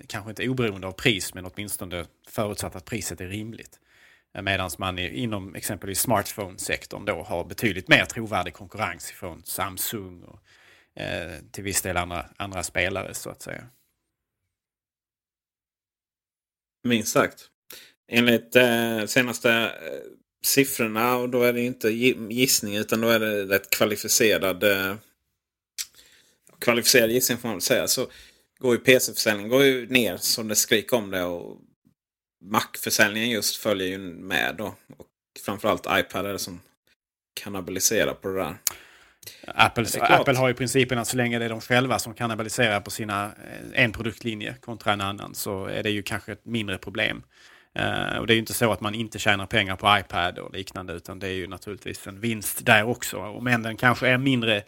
kanske inte oberoende av pris men åtminstone förutsatt att priset är rimligt. Eh, Medan man inom exempelvis smartphone-sektorn då har betydligt mer trovärdig konkurrens från Samsung och eh, till viss del andra, andra spelare så att säga. Minst sagt. Enligt eh, senaste eh, siffrorna och då är det inte gissning utan då är det rätt kvalificerad eh, kvalificerad gissning får man väl säga. Så går ju PC-försäljningen ner som det skriker om det. Och Mac-försäljningen just följer ju med då. Och framförallt iPad är det som kannibaliserar på det där. Apple, Apple har ju principen att så länge det är de själva som kannibaliserar på sina eh, en produktlinje kontra en annan så är det ju kanske ett mindre problem. Uh, och det är ju inte så att man inte tjänar pengar på iPad och liknande utan det är ju naturligtvis en vinst där också. Om än den kanske är mindre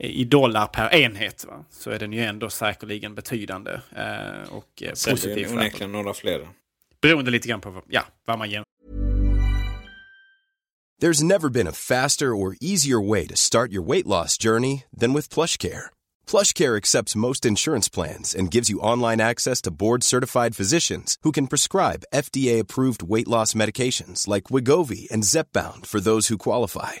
i dollar per enhet va? så är den ju ändå säkerligen betydande eh, och eh, positiv. Sen onekligen några fler. Beroende lite grann på ja, vad man ger. There's never been a faster or easier way to start your weight loss journey than with PlushCare. PlushCare accepts most insurance plans and gives you online access to board-certified physicians who can prescribe FDA-approved weight loss medications like Wigovi and Zepbound for those who qualify.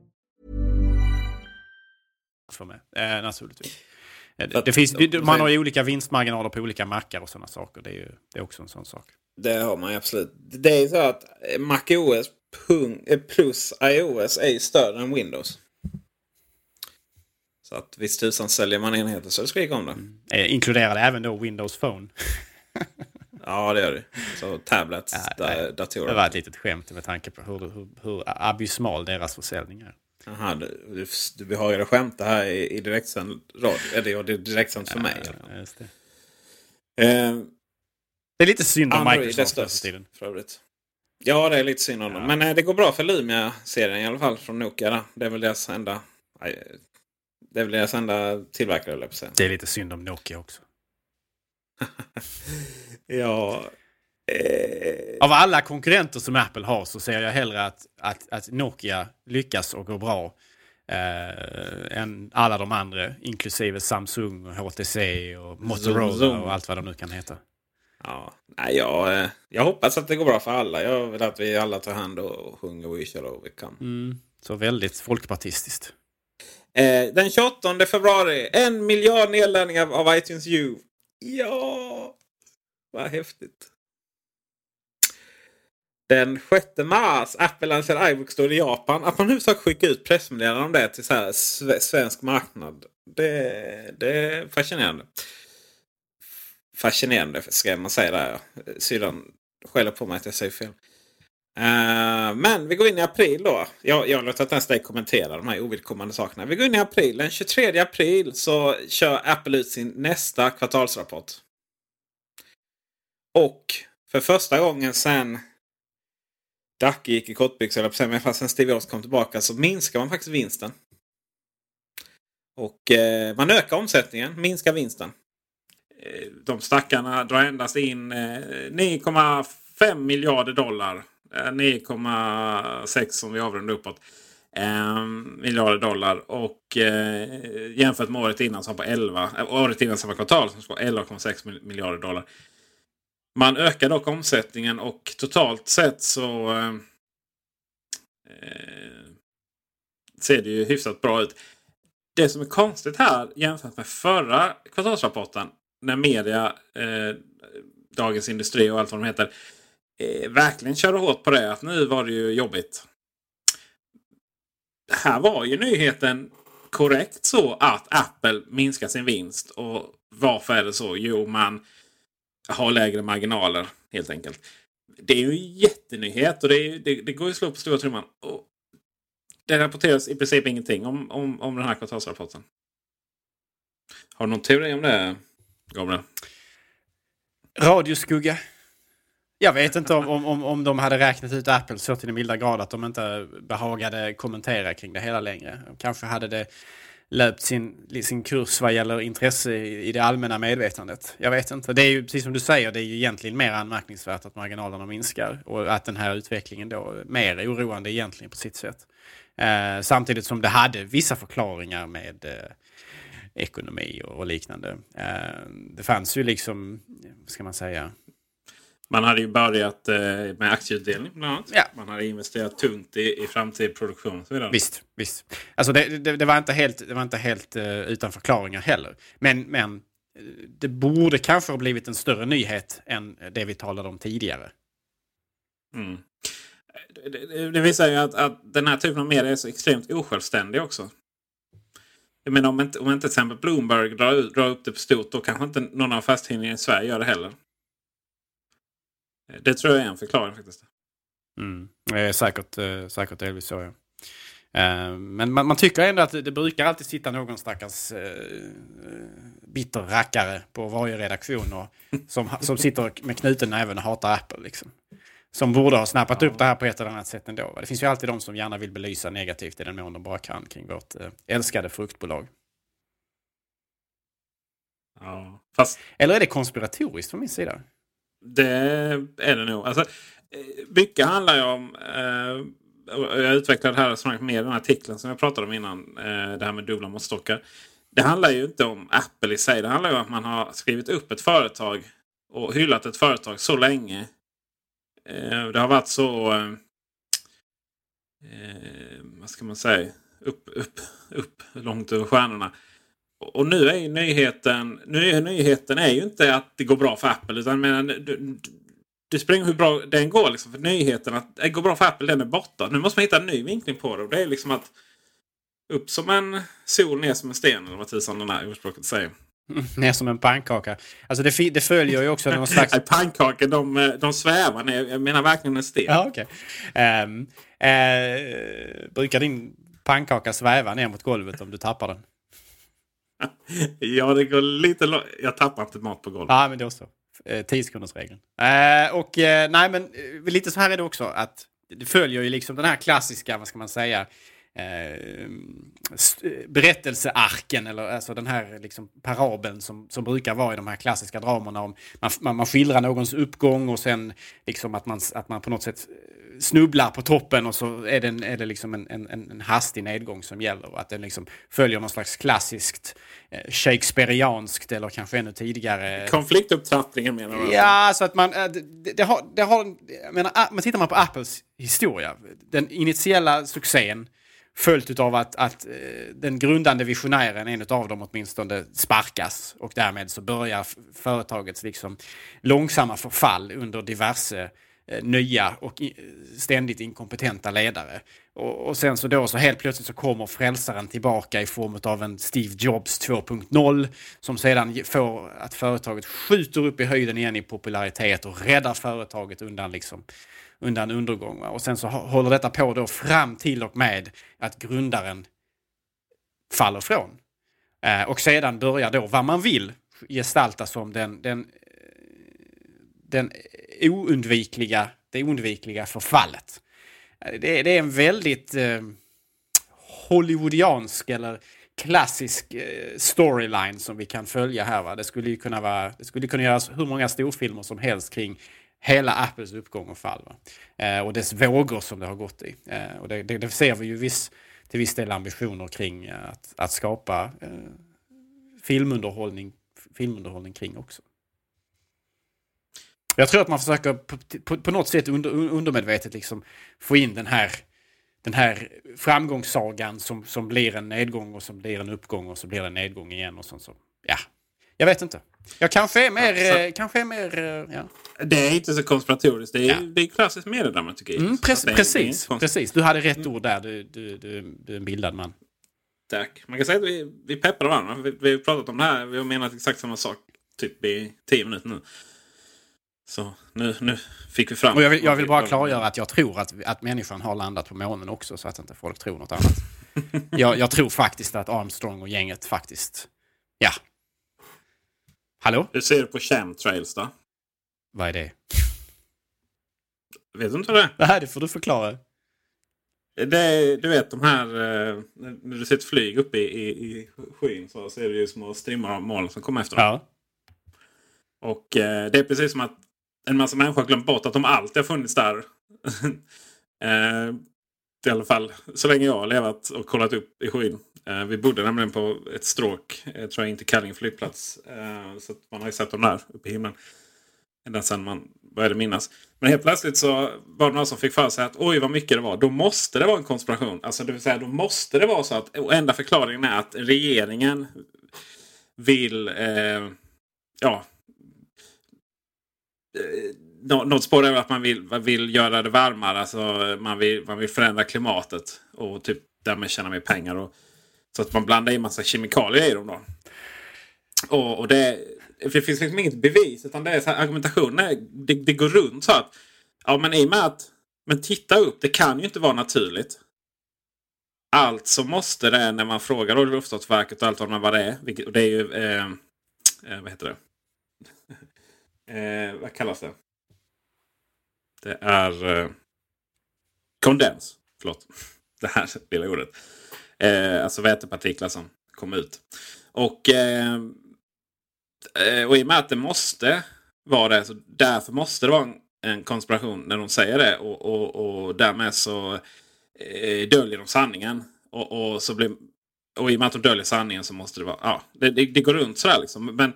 För mig, eh, naturligtvis. Eh, Det, det finns, man har ju olika vinstmarginaler på olika mackar och sådana saker. Det är ju det är också en sån sak. Det har man ju absolut. Det är ju så att MacOS plus iOS är ju större än Windows. Så att visst tusan säljer man enheter så det skriker om det. Eh, inkluderar det även då Windows Phone? *laughs* Ja, det gör det. Så tablets, Ja, datorer. Det var ett litet skämt med tanke på hur, hur, hur abysmal deras försäljning är. Jaha, du, du, du behagade skämta här i, i direktsänd radio. Eller ja, det är direktsänt för mig. Ja, just det. Eh, det är lite synd om Android Microsoft nu för störst tiden. för övrigt. Ja, det är lite synd om dem. Men eh, det går bra för Lumia-serien i alla fall från Nokia. Där. Det är väl deras enda... Det är väl deras enda tillverkare, på. Det är lite synd om Nokia också. *laughs* Ja... Eh, Av alla konkurrenter som Apple har så ser jag hellre att, att, att Nokia lyckas och går bra eh, än alla de andra, inklusive Samsung, och HTC och Motorola zoom. och allt vad de nu kan heta. ja, jag, eh, jag hoppas att det går bra för alla. Jag vill att vi alla tar hand och sjunger We shall overcome. Mm. Så väldigt folkpartistiskt. Eh, den 28 februari, en miljard nedladdningar av iTunes U. Ja, vad häftigt. Den 6 mars, Apple lanserar iBook Store i Japan. Att man huvudsak skickar ut pressmeddelanden om det till så här svensk marknad. Det, det är fascinerande. Fascinerande ska man säga där. Syrran skäller på mig att jag säger fel. Uh, men vi går in i april då. Jag, jag låter inte ens dig kommentera de här ovidkommande sakerna. Vi går in i april. Den 23 april så kör Apple ut sin nästa kvartalsrapport. Och för första gången sedan Dacke gick i kortbyxor, på att säga, men fast sen Steve Jobs kom tillbaka så minskar man faktiskt vinsten. Och eh, man ökar omsättningen, minskar vinsten. Eh, de stackarna drar endast in eh, 9,5 miljarder dollar. Eh, 9,6 som vi avrundar uppåt. Eh, miljarder dollar. Och eh, jämfört med året innan som var på 11. Eh, året innan samma kvartal som var 11,6 miljarder dollar. Man ökar dock omsättningen och totalt sett så eh, eh, ser det ju hyfsat bra ut. Det som är konstigt här jämfört med förra kvartalsrapporten när media, eh, Dagens Industri och allt vad de heter eh, verkligen körde hårt på det. Att nu var det ju jobbigt. Här var ju nyheten korrekt så att Apple minskar sin vinst. Och varför är det så? Jo, man ha lägre marginaler helt enkelt. Det är ju en jättenyhet och det, är, det, det går ju att slå på stora trumman. Och det rapporteras i princip ingenting om, om, om den här kvartalsrapporten. Har du någon teori om det, Gabriel? Radioskugga. Jag vet inte om, om, om, om de hade räknat ut Apple så till den milda grad att de inte behagade kommentera kring det hela längre. Kanske hade det löpt sin, sin kurs vad gäller intresse i, det allmänna medvetandet. Jag vet inte. Det är ju precis som du säger, det är ju egentligen mer anmärkningsvärt att marginalerna minskar och att den här utvecklingen då är mer oroande egentligen på sitt sätt. Eh, samtidigt som det hade vissa förklaringar med eh, ekonomi och, och liknande. Eh, det fanns ju liksom, vad ska man säga, man hade ju börjat eh, med aktieutdelning bland annat. Ja. Man hade investerat tungt i, i framtida produktion så vidare. Visst, visst. Alltså det, det, det var inte helt, det var inte helt uh, utan förklaringar heller. Men, men eh, det borde kanske ha blivit en större nyhet än det vi talade om tidigare. Mm. Det, det, visar ju att, att den här typen av media är så extremt osjälvständig också. Jag menar om inte, om inte till exempel Bloomberg drar, drar upp det på stort då kanske inte någon av affärstidningarna i Sverige gör det heller. Det tror jag är en förklaring faktiskt. Mm. Är säkert, eh, säkert delvis så, ja. Eh, men man, man tycker ändå att det, det brukar alltid sitta någon stackars eh, eh, bitter rackare på varje redaktion och, som, som sitter med knuten näven och hatar Apple. Liksom. Som borde ha snappat upp det här på ett eller annat sätt ändå. Det finns ju alltid de som gärna vill belysa negativt i den mån de bara kan kring vårt eh, älskade fruktbolag. Ja. Fast Eller är det konspiratoriskt från min sida? Det är det nog. Alltså, eh, mycket handlar ju om... Eh, jag utvecklade det här resonemanget mer i den artikeln som jag pratade om innan. Eh, det här med dubbla måttstockar. Det handlar ju inte om Apple i sig. Det handlar ju om att man har skrivit upp ett företag och hyllat ett företag så länge. Eh, det har varit så... Eh, eh vad ska man säga? Upp, upp, upp långt över stjärnorna. Och nu är ju nyheten, nu är nyheten är ju inte att det går bra för Apple. Utan menar, du, det spelar hur bra den går. Liksom, för nyheten att det går bra för Apple, den är borta. Nu måste man hitta en ny vinkling på det. Och det är liksom att upp som en sol, ner som en sten. Eller vad tusan den här ordspråket säger. *laughs* Ner som en pannkaka. Alltså det, det följer ju också någon *laughs* slags... Pannkakor de, de svävar ner. Jag menar verkligen en sten. Ja, okay. Um, uh, brukar din pannkaka sväva ner mot golvet om du tappar den? *laughs* ja, det går lite långt. Jag tappar inte mat på golvet. Ja, men då så. Eh, 10 regeln. Eh, och eh, nej, men eh, lite så här är det också. att Det följer ju liksom den här klassiska, vad ska man säga, eh, berättelsearken eller alltså den här liksom parabeln som, som brukar vara i de här klassiska dramerna. Om man, man, man skildrar någons uppgång och sen liksom att man, att man på något sätt snubblar på toppen och så är det, en, är det liksom en, en, en hastig nedgång som gäller. Att den liksom följer någon slags klassiskt eh, shakespearianskt eller kanske ännu tidigare. Konfliktupptrappningen menar du? Ja, så att man... Eh, det, det, har, det har, jag menar, man tittar man på Apples historia, den initiella succén följt av att, att eh, den grundande visionären, en av dem åtminstone, sparkas. Och därmed så börjar företagets liksom långsamma förfall under diverse Eh, nya och ständigt inkompetenta ledare. Och, och, sen så då så helt plötsligt så kommer frälsaren tillbaka i form av en Steve Jobs 2.0 som sedan får att företaget skjuter upp i höjden igen i popularitet och räddar företaget undan liksom undan undergång. Och sen så håller detta på då fram till och med att grundaren faller från. Eh, och sedan börjar då vad man vill gestalta som den, den, den oundvikliga, det oundvikliga förfallet. Eh, det, det är en väldigt eh, Hollywoodiansk eller klassisk eh, storyline som vi kan följa här. Va? Det skulle ju kunna vara, det skulle kunna göras hur många storfilmer som helst kring hela Apples uppgång och fall. Eh, och dess vågor som det har gått i. Eh, och det, det, det, ser vi ju viss, till viss del ambitioner kring eh, att, att skapa eh, filmunderhållning, filmunderhållning kring också. Jag tror att man försöker på, på, på något sätt under, undermedvetet liksom få in den här, den här framgångssagan som, som blir en nedgång och som blir en uppgång och så blir det en nedgång igen och sånt. Så, ja, jag vet inte. Jag kanske är mer... Ja, så, kanske är mer ja. Det är inte så konspiratoriskt. Det är, ja. det är klassisk mediedramaturgi. Mm, pre precis, precis. Du hade rätt mm. ord där. Du, du, du, du är en bildad man. Tack. Man kan säga att vi, vi peppar varandra. Vi, vi har pratat om det här. Vi har menat exakt samma sak typ i tio minuter nu. Så nu, nu fick vi fram... Och jag, vill, jag vill bara klargöra att jag tror att, att människan har landat på månen också så att inte folk tror något annat. *laughs* jag, jag tror faktiskt att Armstrong och gänget faktiskt... Ja. Hallå? Hur ser du på chemtrails då? Vad är det? Vet du inte det? Nej, det får du förklara. Det du vet de här... Eh, när du ser ett flyg uppe i, i, i skyn så ser du ju små strimmar av moln som kommer efter. Ja. Och eh, det är precis som att en massa människor har glömt bort att de alltid har funnits där. *laughs* eh, I alla fall så länge jag har levat och kollat upp i skyn. Eh, vi bodde nämligen på ett stråk, eh, tror jag, inte Kallinge flygplats. Eh, så man har ju sett dem där uppe i himlen. Ända sedan man började minnas. Men helt plötsligt så var det någon som fick för sig att oj vad mycket det var. Då måste det vara en konspiration. Alltså det vill säga då måste det vara så att och enda förklaringen är att regeringen vill eh, ja, Eh, något spår är att man vill, man vill göra det varmare. Alltså man, vill, man vill förändra klimatet. Och typ därmed tjäna mer pengar. Och, så att man blandar i massa kemikalier i dem. Då. Och, och det, det finns liksom inget bevis. Utan det är så här, argumentationen det, det går runt så att. Ja men i och med att. Men titta upp. Det kan ju inte vara naturligt. Alltså måste det när man frågar Luftfartsverket och allt vad det är. Vilket, och det är ju. Eh, eh vad heter det? Eh, vad kallas det? Det är eh, kondens. Förlåt. *laughs* Det här lilla ordet. Eh, alltså vätepartiklar som kommer ut. Och, eh, eh, och i och med att det måste vara det. Så därför måste det vara en, en konspiration när de säger det. Och, och, och därmed så eh, döljer de sanningen. Och, och, så blir, och i och med att de döljer sanningen så måste det vara... Ja, det, det, det går runt sådär liksom. Men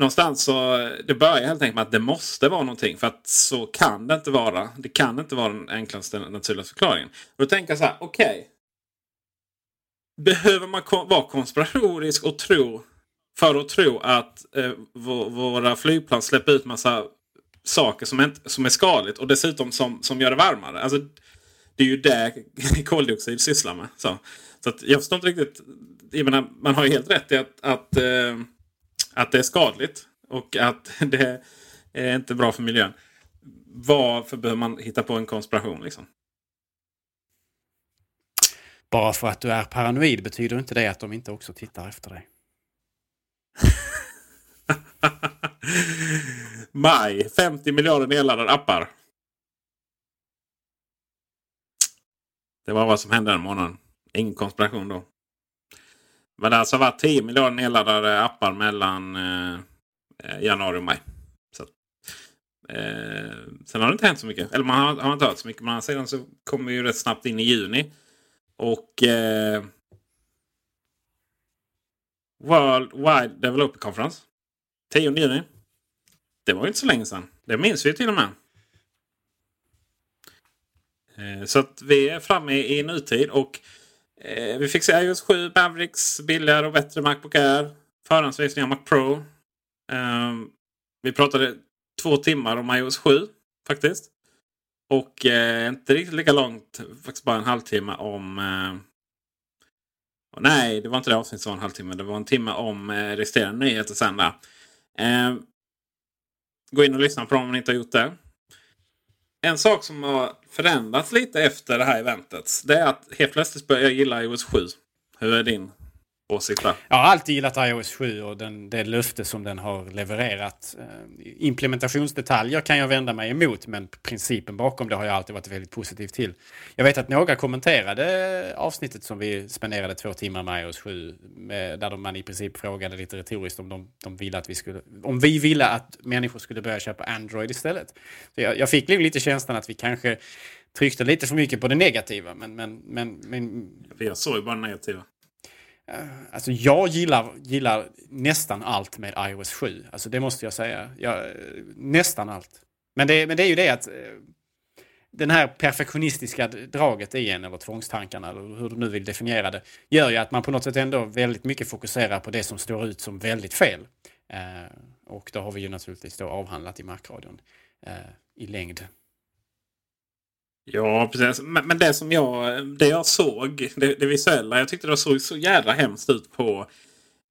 någonstans så det börjar helt enkelt med att det måste vara någonting. För att så kan det inte vara. Det kan inte vara den enklaste naturliga förklaringen. Och då tänker jag så här, okej. Okay. Behöver man vara konspiratorisk och tro för att tro att eh, våra flygplan släpper ut massa saker som är, som är skadligt och dessutom som, som gör det varmare. Alltså, det är ju det *laughs* koldioxid sysslar med. Så, så att jag förstår inte riktigt. Jag menar, man har ju helt rätt i att, att, eh, att det är skadligt. Och att *laughs* det är inte bra för miljön. Varför behöver man hitta på en konspiration liksom? Bara för att du är paranoid betyder inte det att de inte också tittar efter dig. *laughs* Maj. 50 miljarder nedladdade appar. Det var vad som hände den månaden. Ingen konspiration då. Men det har alltså varit 10 miljarder nedladdade appar mellan eh, januari och maj. Så, eh, sen har det inte hänt så mycket. Eller man har, har inte hört så mycket. Men sedan så kommer vi ju rätt snabbt in i juni. Och eh, World Wide Developer Conference. 10 juni. Det var ju inte så länge sedan. Det minns vi till och med. Eh, så att vi är framme i nutid. Och Eh, vi fick se iOS 7, Mavericks, billigare och bättre Macbook Air. Förhandsvisning av Mac Pro. Eh, vi pratade två timmar om iOS 7 faktiskt. Och eh, inte riktigt lika långt, faktiskt bara en halvtimme om... Eh, nej, det var inte det avsnittet som var en halvtimme. Det var en timme om eh, resterande nyheter sen där. Eh, gå in och lyssna på dem om ni inte har gjort det. En sak som har förändrats lite efter det här eventet. Det är att helt plötsligt börjar jag gilla iOS 7. Hur är din åsikt där? Jag har alltid gillat iOS 7 och den, det löfte som den har levererat. Eh, implementationsdetaljer kan jag vända mig emot men principen bakom det har jag alltid varit väldigt positiv till. Jag vet att några kommenterade avsnittet som vi spenderade två timmar med iOS 7 med, där man i princip frågade lite retoriskt om, de, de ville att vi skulle, om vi ville att människor skulle börja köpa Android istället. Så jag, jag fick lite känslan att vi kanske tryckte lite för mycket på det negativa. Men, men, men, men... Jag såg ju bara det negativa. Eh, alltså jag gillar, gillar nästan allt med iOS 7. Alltså det måste jag säga. Jag, eh, nästan allt. Men det, men det är ju det att eh, den här perfektionistiska draget i en, eller tvångstankarna, eller hur du nu vill definiera det, gör ju att man på något sätt ändå väldigt mycket fokuserar på det som står ut som väldigt fel. Eh, och det har vi ju naturligtvis då avhandlat i markradion eh, i längd. Ja, precis. Men, men, det som jag, det jag såg, det, det visuella, jag tyckte det såg så jävla hemskt ut på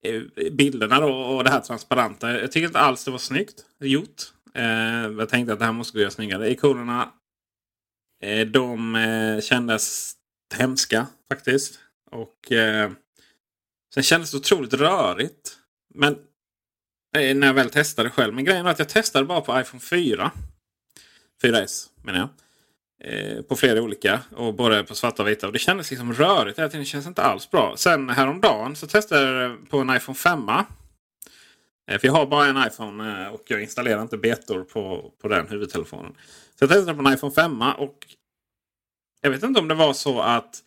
eh, bilderna då, och det här transparenta. Jag tyckte inte alls det var snyggt gjort. Eh, jag tänkte att det här måste gå att göra snyggare. Ikonerna, eh, de eh, kändes hemska faktiskt. Och eh, sen kändes det otroligt rörigt. Men eh, när jag väl testade själv. Men grejen var att jag testade bara på iPhone 4. 4S menar jag. Eh, på flera olika. Och både på svarta och vita. Och det kändes liksom rörigt hela tiden. Det känns inte alls bra. Sen häromdagen så testade jag det på en iPhone 5. Eh, för jag har bara en iPhone eh, och jag installerar inte betor på, på den huvudtelefonen. Så jag testade på en iPhone 5 och jag vet inte om det var så att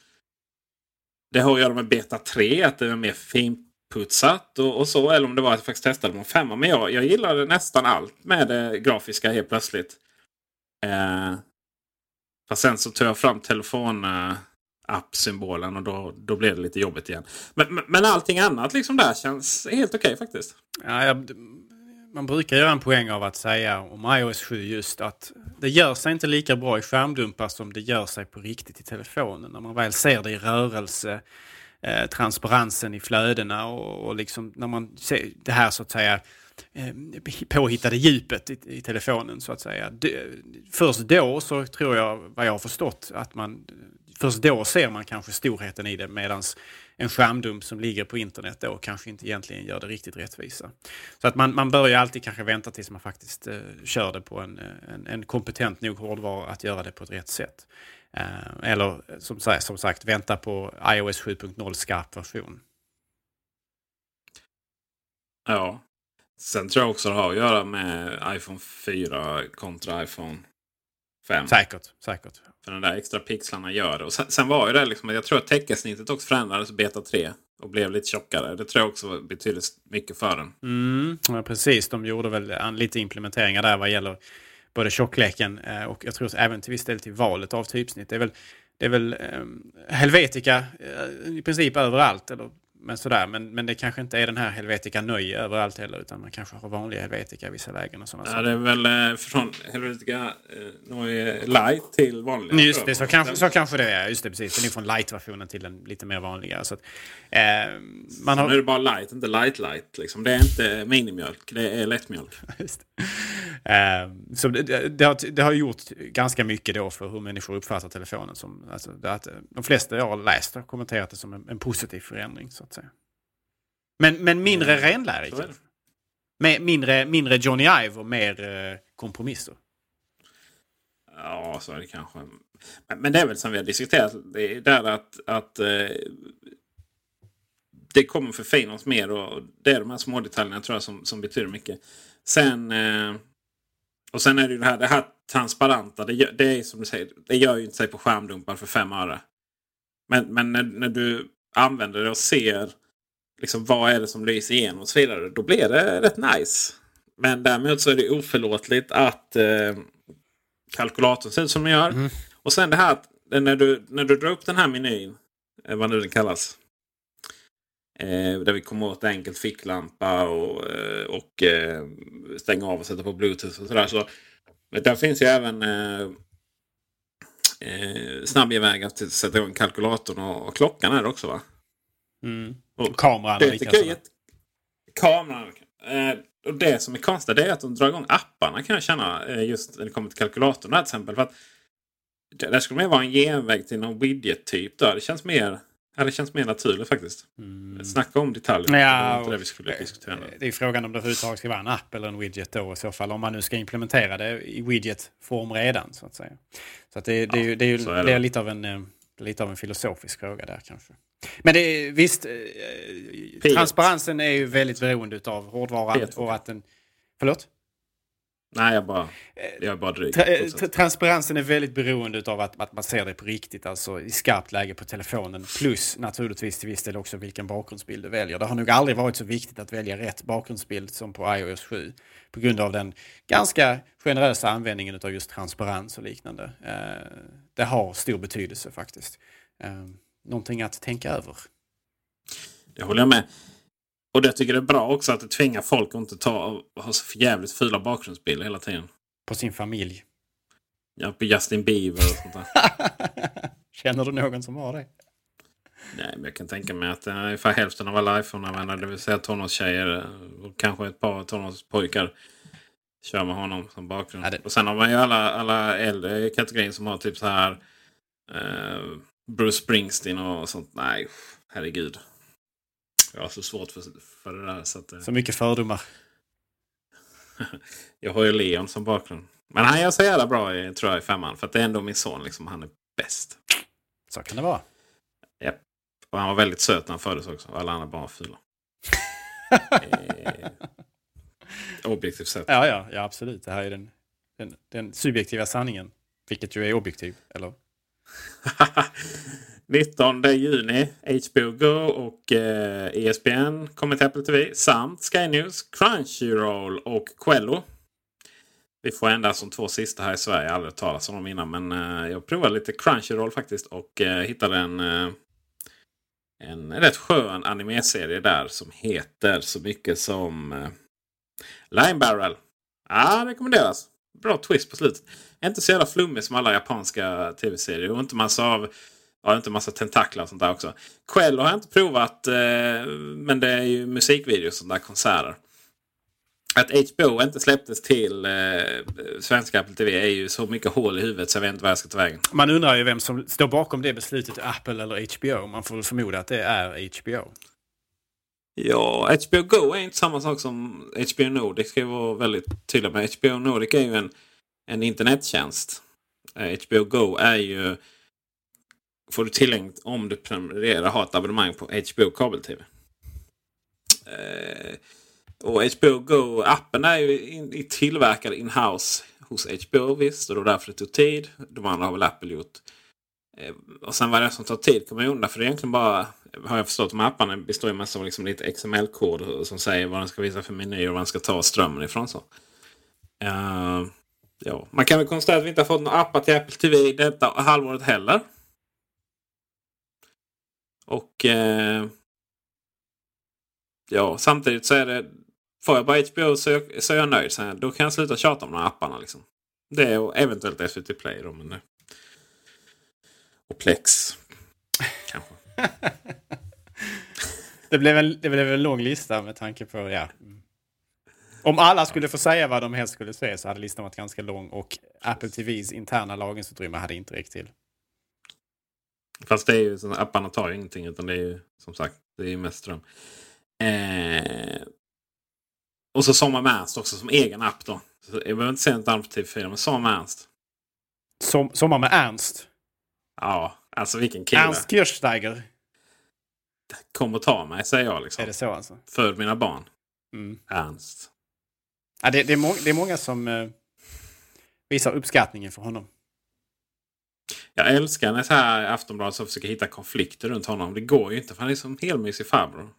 det har att göra med Beta 3. Att det är mer finputsat och, och så. Eller om det var att jag faktiskt testade på en 5. Men jag, jag gillade nästan allt med det grafiska helt plötsligt. Eh, Fast sen så tog jag fram telefonappsymbolen och då, då blev det lite jobbigt igen. Men, men allting annat liksom där känns helt okej okay, faktiskt. Ja, jag, man brukar göra en poäng av att säga om iOS 7 just att det gör sig inte lika bra i skärmdumpar som det gör sig på riktigt i telefonen. När man väl ser det i rörelse, eh, transparensen i flödena och, och liksom när man ser det här så att säga Eh, påhittade djupet i, i, telefonen så att säga. Först då så tror jag, vad jag har förstått, att man först då ser man kanske storheten i det medan en skärmdump som ligger på internet då kanske inte egentligen gör det riktigt rättvisa. Så att man, man bör ju alltid kanske vänta tills man faktiskt eh, kör det på en, eh, en, en, kompetent nog hårdvara att göra det på ett rätt sätt. Eh, eller som, som sagt vänta på iOS 7.0 skarp version. Ja, Sen tror jag också det har att göra med iPhone 4 kontra iPhone 5. Säkert, säkert. För de där extra pixlarna gör det. Och sen, sen var ju det liksom, jag tror att täckesnittet också förändrades beta 3 och blev lite tjockare. Det tror jag också betydde mycket för den. Mm, ja, precis, de gjorde väl lite implementeringar där vad gäller både tjockleken eh, och jag tror även till viss del till valet av typsnitt. Det är väl, det är väl um, Helvetica uh, i princip överallt. Eller men sådär. Men, men det kanske inte är den här Helvetica Nöje överallt heller. Utan man kanske har vanliga Helvetica i vissa lägen och sådana Ja, det är väl eh, från Helvetica eh, Nöje Light till vanliga. Just det, så kanske, så kanske det är. Just det, precis. Den är från light-versionen till den lite mer vanliga. Så att, eh, man har... Nu är det bara light, inte light light. Liksom. Det är inte minimjölk, det är lättmjölk. *laughs* Just det. Eh, så det, det, har, det har gjort ganska mycket då för hur människor uppfattar telefonen. Som, alltså, att, de flesta jag har läst har kommenterat det som en, en positiv förändring. så att säga. Men, men mindre Mm. renlärig. Med, mindre, mindre Johnny Ive och mer eh, kompromisser. Ja, så är det kanske. Men, men det är väl som vi har diskuterat. Det är där att, att eh, det kommer förfinas mer. Och det är de här små detaljerna tror jag som, som betyder mycket. Sen, eh, och sen är det ju det här, det här transparenta. Det, gör, det är som du säger, det gör ju inte sig på skärmdumpar för fem öre. Men, men när, när du använder det och ser liksom, vad är det som lyser igenom och så vidare. Då blir det rätt nice. Men däremot så är det oförlåtligt att eh, kalkylatorn ser ut som den gör. Och sen det här när du, när du drar upp den här menyn. eh, Vad nu den kallas. Eh, där vi kommer åt enkelt ficklampa och, eh, och eh, stänga av och sätta på bluetooth och sådär. Så, där finns ju även eh, snabbgevägar till att sätta igång kalkylatorn och, och klockan är det också va? Mm. Och kameran det likaså. jätte- Kameran. Eh, och det som är konstigt det är att de drar igång apparna kan jag känna. Eh, just när det kommer till kalkylatorn här till exempel. För att där skulle mer vara en genväg till någon widget-typ. Det känns mer... Ja, det känns mer naturligt faktiskt. Snacka om detaljer. det Ja, och- det vi skulle diskutera nu. Det är frågan om det överhuvudtaget ska vara en app eller en widget då i så fall. Om man nu ska implementera det i widget-form redan så att säga. Så att det, det, är det är ju så är det. det är lite, av en, eh, lite av en filosofisk fråga där kanske. Men det är, visst, eh, transparensen är ju väldigt beroende av hårdvaran P2. och att den... Förlåt? Nej, jag bara... Jag är bara dryg. Tra- eh, transparensen är väldigt beroende av att, att man ser det på riktigt, alltså i skarpt läge på telefonen. Plus naturligtvis till viss del också vilken bakgrundsbild du väljer. Det har nog aldrig varit så viktigt att välja rätt bakgrundsbild som på iOS 7. På grund av den ganska generösa användningen av just transparens och liknande. Eh, det har stor betydelse faktiskt. Eh, någonting att tänka över. Det håller jag med. Och det tycker jag är bra också att det tvingar folk att inte ta ha så jävligt fula bakgrundsbilder hela tiden. På sin familj. Ja, på Justin Bieber och sånt där. *laughs* Känner du någon som har det? Nej, men jag kan tänka mig att eh, ungefär hälften av alla iPhone-användare, det vill säga tonårstjejer eh, och kanske ett par tonårspojkar, kör med honom som bakgrund. Ja, det- Och sen har man ju alla, alla äldre kategorier som har typ så här eh, Bruce Springsteen och sånt. Nej, herregud. Jag har så svårt för, för det där. Så att, eh, Så mycket fördomar. *laughs* jag har ju Leon som bakgrund. Men han gör så jävla bra i, tror jag, i femman. För att det är ändå min son. Liksom, han är bäst. Så kan det vara. Japp. Och han var väldigt söt när han föddes också. Alla andra barn var fula. *laughs* eh, objektivt sett. Ja, ja, ja, absolut. Det här är den, den, den subjektiva sanningen. Vilket ju är objektiv, eller? *laughs* 19 juni HBO Go och eh, ESPN kommer till Apple TV. Samt Sky News, Crunchyroll och Quello. Vi får endast de två sista här i Sverige. Jag har aldrig talat om dem innan. Men eh, jag provade lite Crunchyroll faktiskt. Och eh, hittade en, eh, en rätt skön animeserie där. Som heter så mycket som eh, Lime Barrel. Ah, rekommenderas. Bra twist på slutet. Inte så jävla flummig som alla japanska tv-serier. Och inte massa av Ja, inte massa tentaklar och sånt där också. Quello har jag inte provat. Eh, men det är ju musikvideos och sådana där konserter. Att HBO inte släpptes till eh, svenska Apple TV är ju så mycket hål i huvudet så jag vet inte vad jag ska ta vägen. Man undrar ju vem som står bakom det beslutet, Apple eller HBO. Man får väl förmoda att det är HBO. Ja, HBO Go är inte samma sak som HBO Nordic. Ska jag vara väldigt tydlig med. HBO Nordic är ju en, en internettjänst. Eh, HBO Go är ju... Får du tillgängligt om du prenumererar har ett abonnemang på HBO kabel-tv. Eh, och HBO Go-appen är ju in, in tillverkad in-house hos HBO visst. Och det var därför det tog tid. De andra har väl Apple gjort. Eh, och sen vad det som tar tid kommer jag undra. För det är egentligen bara, har jag förstått, de här apparna består ju mest av liksom lite XML-kod som säger vad den ska visa för menyer och var den ska ta strömmen ifrån. Så. Eh, ja. Man kan väl konstatera att vi inte har fått några appar till Apple TV detta halvåret heller. Och eh, ja, samtidigt så är det... Får jag bara HBO så, jag, så är jag nöjd. Sen, då kan jag sluta tjata om de här apparna. Liksom. Det och eventuellt SVT Play då. Men det. Och Plex. Kanske. *laughs* det, blev en, det blev en lång lista med tanke på... Ja. Om alla skulle få säga vad de helst skulle säga så hade listan varit ganska lång och Apple TVs interna lagringsutrymme hade inte räckt till. Fast det är ju, apparna tar ju ingenting utan det är ju som sagt det är ju mest ström. Eh, och så Sommar med Ernst också som egen app då. Så jag behöver inte säga något annat på TV4 men Sommar med Ernst. Som, sommar med Ernst? Ja, alltså vilken kille. Ernst Kirchsteiger? Kom och ta mig säger jag. Liksom. Är det så alltså? För mina barn. Mm. Ernst. Ja, det, det, är det är många som eh, visar uppskattningen för honom. Jag älskar när så här Aftonbladet så försöker hitta konflikter runt honom. Det går ju inte för han är som helmysig farbror.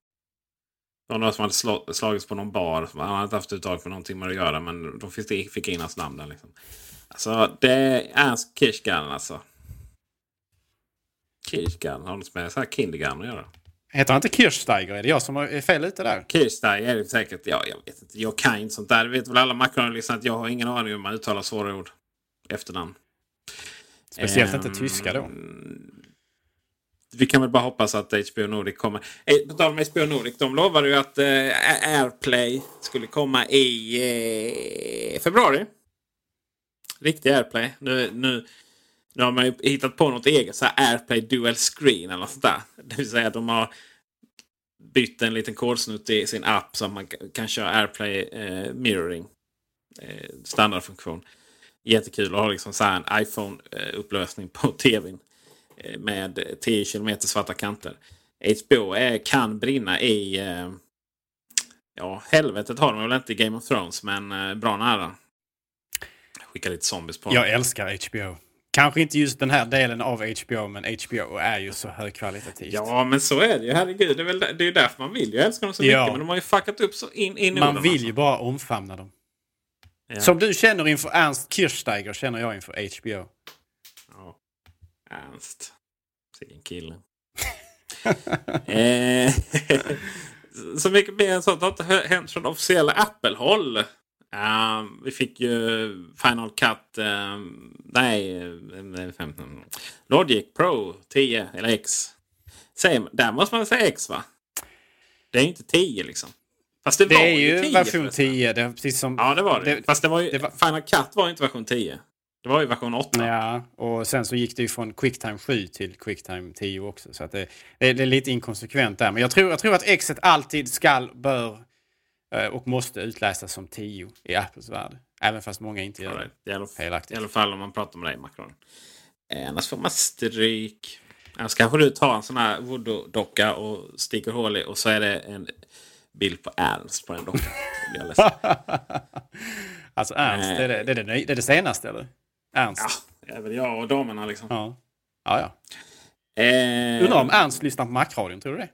Det var några som hade slå, slagits på någon bar. Han hade inte haft uttag för någonting med att göra. Men de fick, in hans namn där. Liksom. Alltså det är Ernst Kirchgarten alltså. Kirchgarten har något med så här Kindergarten att göra. Heter han inte Kirchsteiger? Är det jag som är fel ute där? Kirchsteiger är det säkert. Ja, jag vet inte. Jag kan inte sånt där. Det vet väl alla makroanalyser att jag har ingen aning om hur man uttalar svåra ord. Efternamn. Speciellt um, inte tyska då. Ehm, vi kan väl bara hoppas att HBO Nordic kommer. Eh, på tal om HBO Nordic. De lovade ju att eh, AirPlay skulle komma i eh, februari. Riktig AirPlay. Nu, nu, nu har man ju hittat på något eget. Så här AirPlay Dual Screen eller något sånt där. Det vill säga att de har bytt en liten kodsnutt i sin app så att man kan köra AirPlay eh, Mirroring. Eh, standardfunktion. Jättekul att ha liksom så en iPhone-upplösning på *laughs* tvn. Eh, med 10 km svarta kanter. HBO är, kan brinna i... Eh, ja, helvetet har de väl inte i Game of Thrones, men eh, bra nära. Skicka lite zombies på Jag älskar HBO. Kanske inte just den här delen av HBO, men HBO är ju så högkvalitativt. Ja, men så är det ju. Herregud, det är, väl, det är därför man vill ju älska dem så mycket. Men de har ju fuckat upp så in, in Man vill alltså. ju bara omfamna dem. Ja. Som du känner inför Ernst Kirchsteiger känner jag inför HBO. Ja, Ernst. Vilken kille. *laughs* eh, *laughs* så mycket mer än sånt har inte hänt från officiella Apple-håll. Uh, vi fick ju Final Cut. Uh, nej, 15. Eh, Logic Pro 10 eller X. Säger, där måste man säga X va? Det är ju inte 10 liksom. Fast det, det var är ju 10, version 10. Det precis som, ja, det var det. det Fast det var ju, det var, Final Cut var inte version 10. Det var ju version 8. Ja, och sen så gick det ju från Quicktime 7 till Quicktime 10 också. Så att det, det, är lite inkonsekvent där. Men jag tror, jag tror att Xet alltid skall, bör eh, och måste utläsas som 10 i Apples värld. Även fast många inte gör det. I alla, felaktigt. I alla fall om man pratar med dig Macron. Eh, annars får man stryk. Annars kanske du tar en sån här voodoo-docka och sticker hål i och så är det en bild på Ernst på den dockan. *laughs* alltså Ernst, det är det, det, är det, det det senaste eller? Ernst? Ja, även jag och damerna liksom. Ja, ja. ja. Eh... Undrar om Ernst lyssnar på Macradion, tror du det?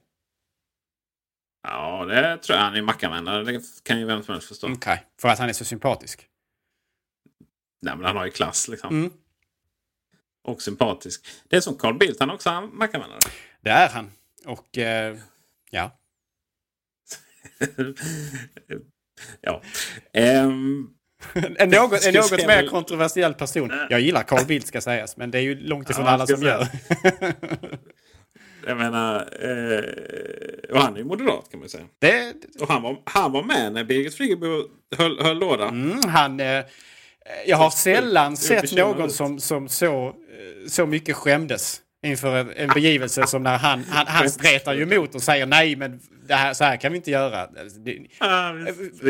Ja, det tror jag. Han är Mac-användare. Det kan ju vem som helst förstå. Okej, okay. för att han är så sympatisk? Nej, men han har ju klass liksom. Mm. Och sympatisk. Det är som Carl Bildt, han är också Mac-användare. Det är han. Och eh, ja. *laughs* ja. Um, en något, en något mer kontroversiell person. Jag gillar Carl Bildt ska sägas, men det är ju långt ifrån ja, alla som gör. *laughs* jag menar, eh, och han är ju moderat kan man säga. Det, och han var, han var med när Birgit Friggebo höll, höll låda. Mm, han, eh, jag har sällan sett någon som, som så, eh, så mycket skämdes inför en begivelse som när han, han, han stretar ju emot och säger nej men det här, så här kan vi inte göra.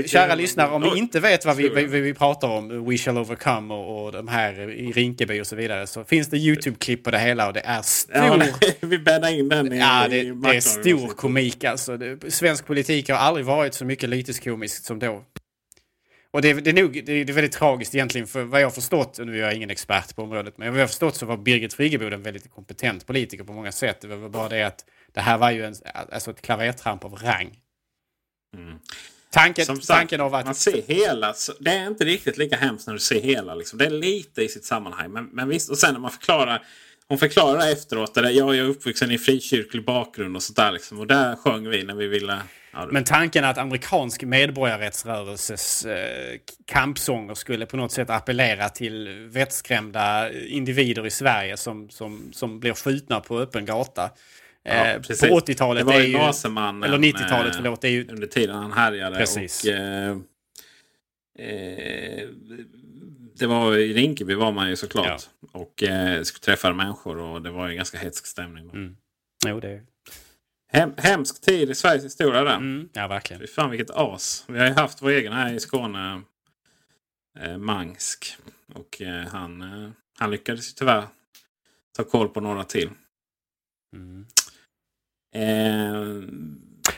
Kära lyssnare, om ni inte vet vad vi, vi, vi pratar om, We shall overcome och, och de här i Rinkeby och så vidare, så finns det YouTube-klipp på det hela och det är stor... Ja, *laughs* vi bäddar in den i Ja, det, det är stor komik alltså. Svensk politik har aldrig varit så mycket lyteskomiskt som då. Och det, det, är nog, det, är väldigt tragiskt egentligen, för vad jag har förstått, och nu är jag ingen expert på området, men vad jag har förstått så var Birgit Friggebo en väldigt kompetent politiker på många sätt. Det var bara det att det här var ju en, alltså ett klavertramp av rang. Mm. Tanken, sagt, tanken av att... Man ser hela. Det är inte riktigt lika hemskt när du ser hela. Liksom. Det är lite i sitt sammanhang. Men, men visst, och sen när man förklarar hon förklarade efteråt att jag är uppvuxen i frikyrklig bakgrund och sånt där. Liksom. Och där sjöng vi när vi ville... Ja, Men tanken att amerikansk medborgarrättsrörelses eh, kampsånger skulle på något sätt appellera till vettskrämda individer i Sverige som, som, som blir skjutna på öppen gata. Ja, Eh, precis. på 80-talet. Det var ju. Eller 90-talet, eh, förlåt. Det är ju, Under tiden han härjade. Precis. Och, eh, eh, det var i Rinkeby var man ju såklart. Och eh, skulle träffa människor och det var ju ganska hetsk stämning. Mm. jo, det, Hem, hemsk tid i Sveriges historia där. mm, ja, verkligen. Fy fan vilket as. Vi har ju haft vår egen här i Skåne. Eh, Mangsk. Och eh, han, eh, han lyckades ju tyvärr ta koll på några till. Mm. Eh,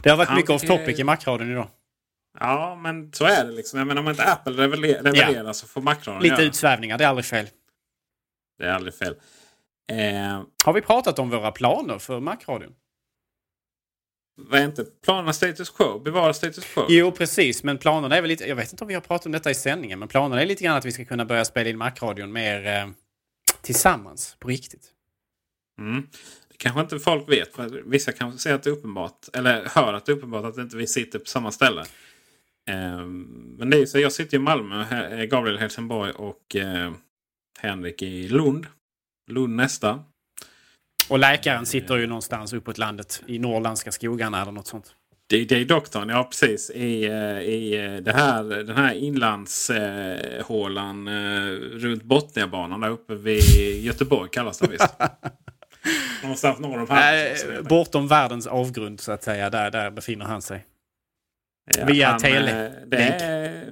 Det har varit Han mycket off topic i Macradion idag. Ja men så är det liksom. Jag menar om inte Apple levererar, levererar så får Macron Lite göra. utsvävningar, det är aldrig fel. Det är aldrig fel. Eh, Har vi pratat om våra planer för Macradion? vad är inte planerna status quo? Bevara status quo? Jo, precis. Men planerna är väl lite... Jag vet inte om vi har pratat om detta i sändningen. Men planerna är lite grann att vi ska kunna börja spela in Macradion mer eh, tillsammans, på riktigt. Mm. Det kanske inte folk vet. För vissa kanske ser att det är uppenbart. Eller hör att det är uppenbart att inte vi sitter på samma ställe. Eh, men det är så. Jag sitter i Malmö. Gabriel Helsingborg och eh, Henrik i Lund. Lund nästa. Och läkaren sitter ju någonstans uppåt landet i norrländska skogarna eller något sånt. DJ-doktorn, ja precis. I, eh, i eh, det här, den här inlandshålan eh, runt Botniabanan där uppe vid Göteborg kallas det visst. *laughs* Någonstans norr om Halmstad. Eh, bortom världens avgrund så att säga. Där, där befinner han sig. Ja, via han, tele- eh, är,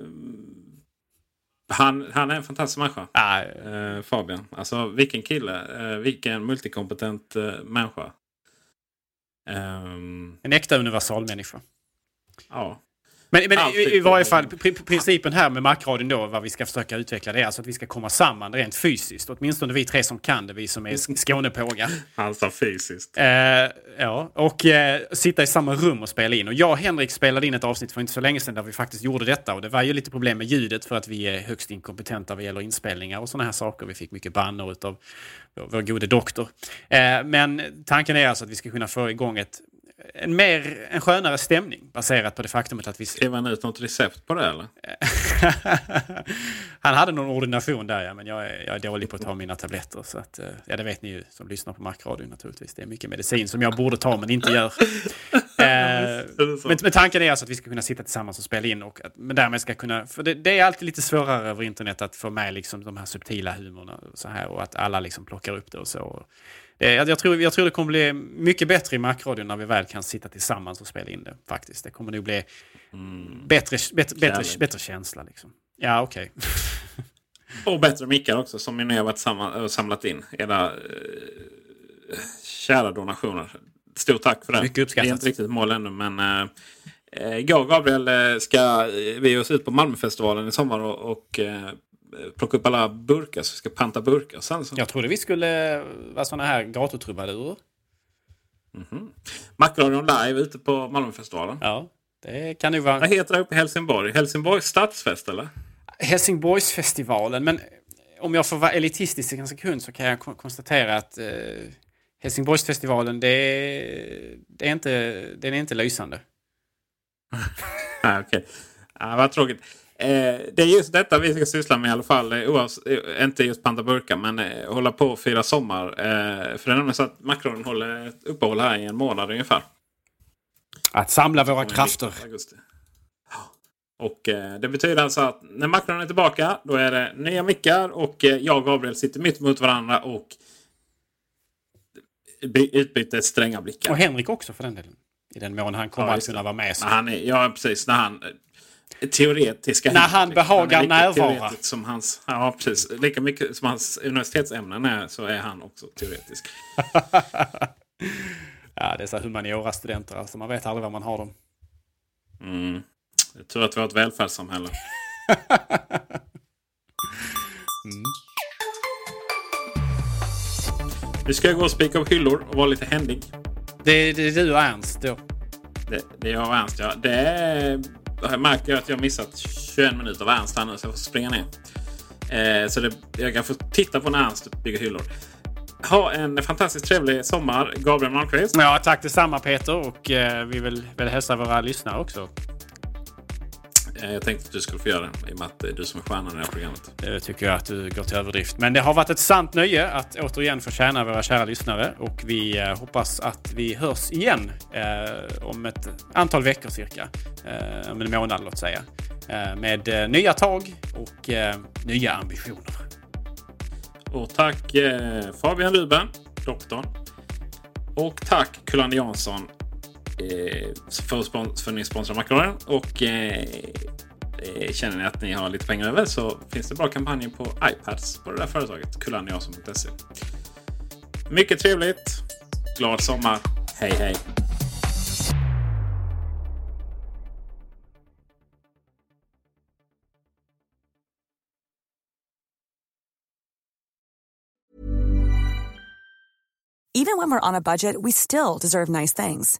han, han är en fantastisk människa. Ah, Eh, Fabian. Alltså vilken kille. Eh, vilken multikompetent eh, människa. Ehm, en äkta universalmänniska. ja. Men, men i, i tycker varje fall, pri- principen här med Macradion då, vad vi ska försöka utveckla, det är alltså att vi ska komma samman rent fysiskt. Åtminstone vi tre som kan det, vi som är sk- Skånepågar. Han sa fysiskt. Eh, ja, och eh, sitta i samma rum och spela in. Och jag och Henrik spelade in ett avsnitt för inte så länge sedan där vi faktiskt gjorde detta. Och det var ju lite problem med ljudet för att vi är högst inkompetenta vad gäller inspelningar och sådana här saker. Vi fick mycket bannor av vår gode doktor. Eh, men tanken är alltså att vi ska kunna få igång ett, en, mer, en skönare stämning baserat på det faktumet att vi... Skrev han ut något recept på det eller? *laughs* Han hade någon ordination där ja, men jag är, jag är dålig på att ta mina tabletter. Så att, eh, ja, det vet ni ju som lyssnar på Macradion naturligtvis. Det är mycket medicin som jag borde ta men inte gör. *laughs* Eh, men, men tanken är alltså att vi ska kunna sitta tillsammans och spela in. Och men därmed ska kunna, för det, det är alltid lite svårare över internet att få med liksom de här subtila humorna och så här. Och att alla liksom plockar upp det och så. Det, jag, jag, tror, jag tror det kommer bli mycket bättre i Macradion när vi väl kan sitta tillsammans och spela in det. faktiskt. Det kommer nog bli bättre, bättre, bättre, Kärlek. bättre känsla. Liksom. Ja, okej. *laughs* Och bättre mickar också som ni har varit samma, och samlat in. Era eh, kära donationer. Stort tack för det. Mycket uppskattat. Det är inte riktigt mål ännu men eh, eh, jag och Gabriel eh, ska eh, vi oss ut på Malmöfestivalen i sommar och, och eh, plocka upp alla burkar. Så vi ska panta burkar. Sen så. Jag trodde vi skulle vara såna här gatutrubadurer. Macradion live ute på Malmöfestivalen. Ja, det kan ju vara Vad heter det uppe i Helsingborg? Helsingborgs stadsfest eller? Helsingborgsfestivalen. Men om jag får vara elitistisk en sekund så kan jag kon- konstatera att eh, Helsingborgsfestivalen, det är, det är inte, den är inte lysande. *laughs* Nej, okej. Ja, vad tråkigt. Eh, det är just detta vi ska syssla med i alla fall. Eh, oavs- eh, inte just panta burkar men eh, hålla på och fira sommar. Eh, för det är nämligen så att Macron håller ett uppehåll här i en månad ungefär. Att samla våra krafter. augusti. Och eh, det betyder alltså att när Macron är tillbaka då är det nya mickar och jag och Gabriel sitter mitt mot varandra och by- utbyter stränga blickar. Och Henrik också för den delen. I den mån han kommer Ja, att kunna vara med. Så. Han är, ja, precis. När han... Teoretiska När han liksom. behagar är lika närvara. Som hans, ja, precis. Lika mycket som hans universitetsämnen är så är han också teoretisk. *laughs* Ja, det är humaniora-studenter. Alltså man vet aldrig var man har dem. Mm. Jag tror att vi har ett välfärdssamhälle. *laughs* Nu ska jag gå och spika upp hyllor och vara lite händig. Det, det är du och Ernst då. Det, det är jag och Ernst. Ja. Det är, jag märker att jag har missat 21 minuter av Ernst här nu så jag får springa ner. Eh, så det, jag kan få titta på när Ernst bygger hyllor. Ha en fantastiskt trevlig sommar, Gabriel Malmqvist. Ja, tack detsamma Peter och eh, vi vill, vill hälsa våra lyssnare också. Eh, jag tänkte att du skulle få göra det i och med att det är du som är stjärnan i det här programmet. Det tycker jag att du går till överdrift. Men det har varit ett sant nöje att återigen få tjäna våra kära lyssnare och vi eh, hoppas att vi hörs igen eh, om ett antal veckor cirka. Eh, om en månad låt säga. Eh, med eh, nya tag och nya ambitioner. Och tack Fabian Ruben, doktorn. Och tack Kulan Jansson eh, Eh, för, spons för ni sponsrar Macradion. Och eh, eh, känner ni att ni har lite pengar över så finns det bra kampanjer på iPads på det där företaget. Kulaniasum.se. Mycket trevligt. Glad sommar. Hej hej! Even when we're on a budget we still deserve nice things.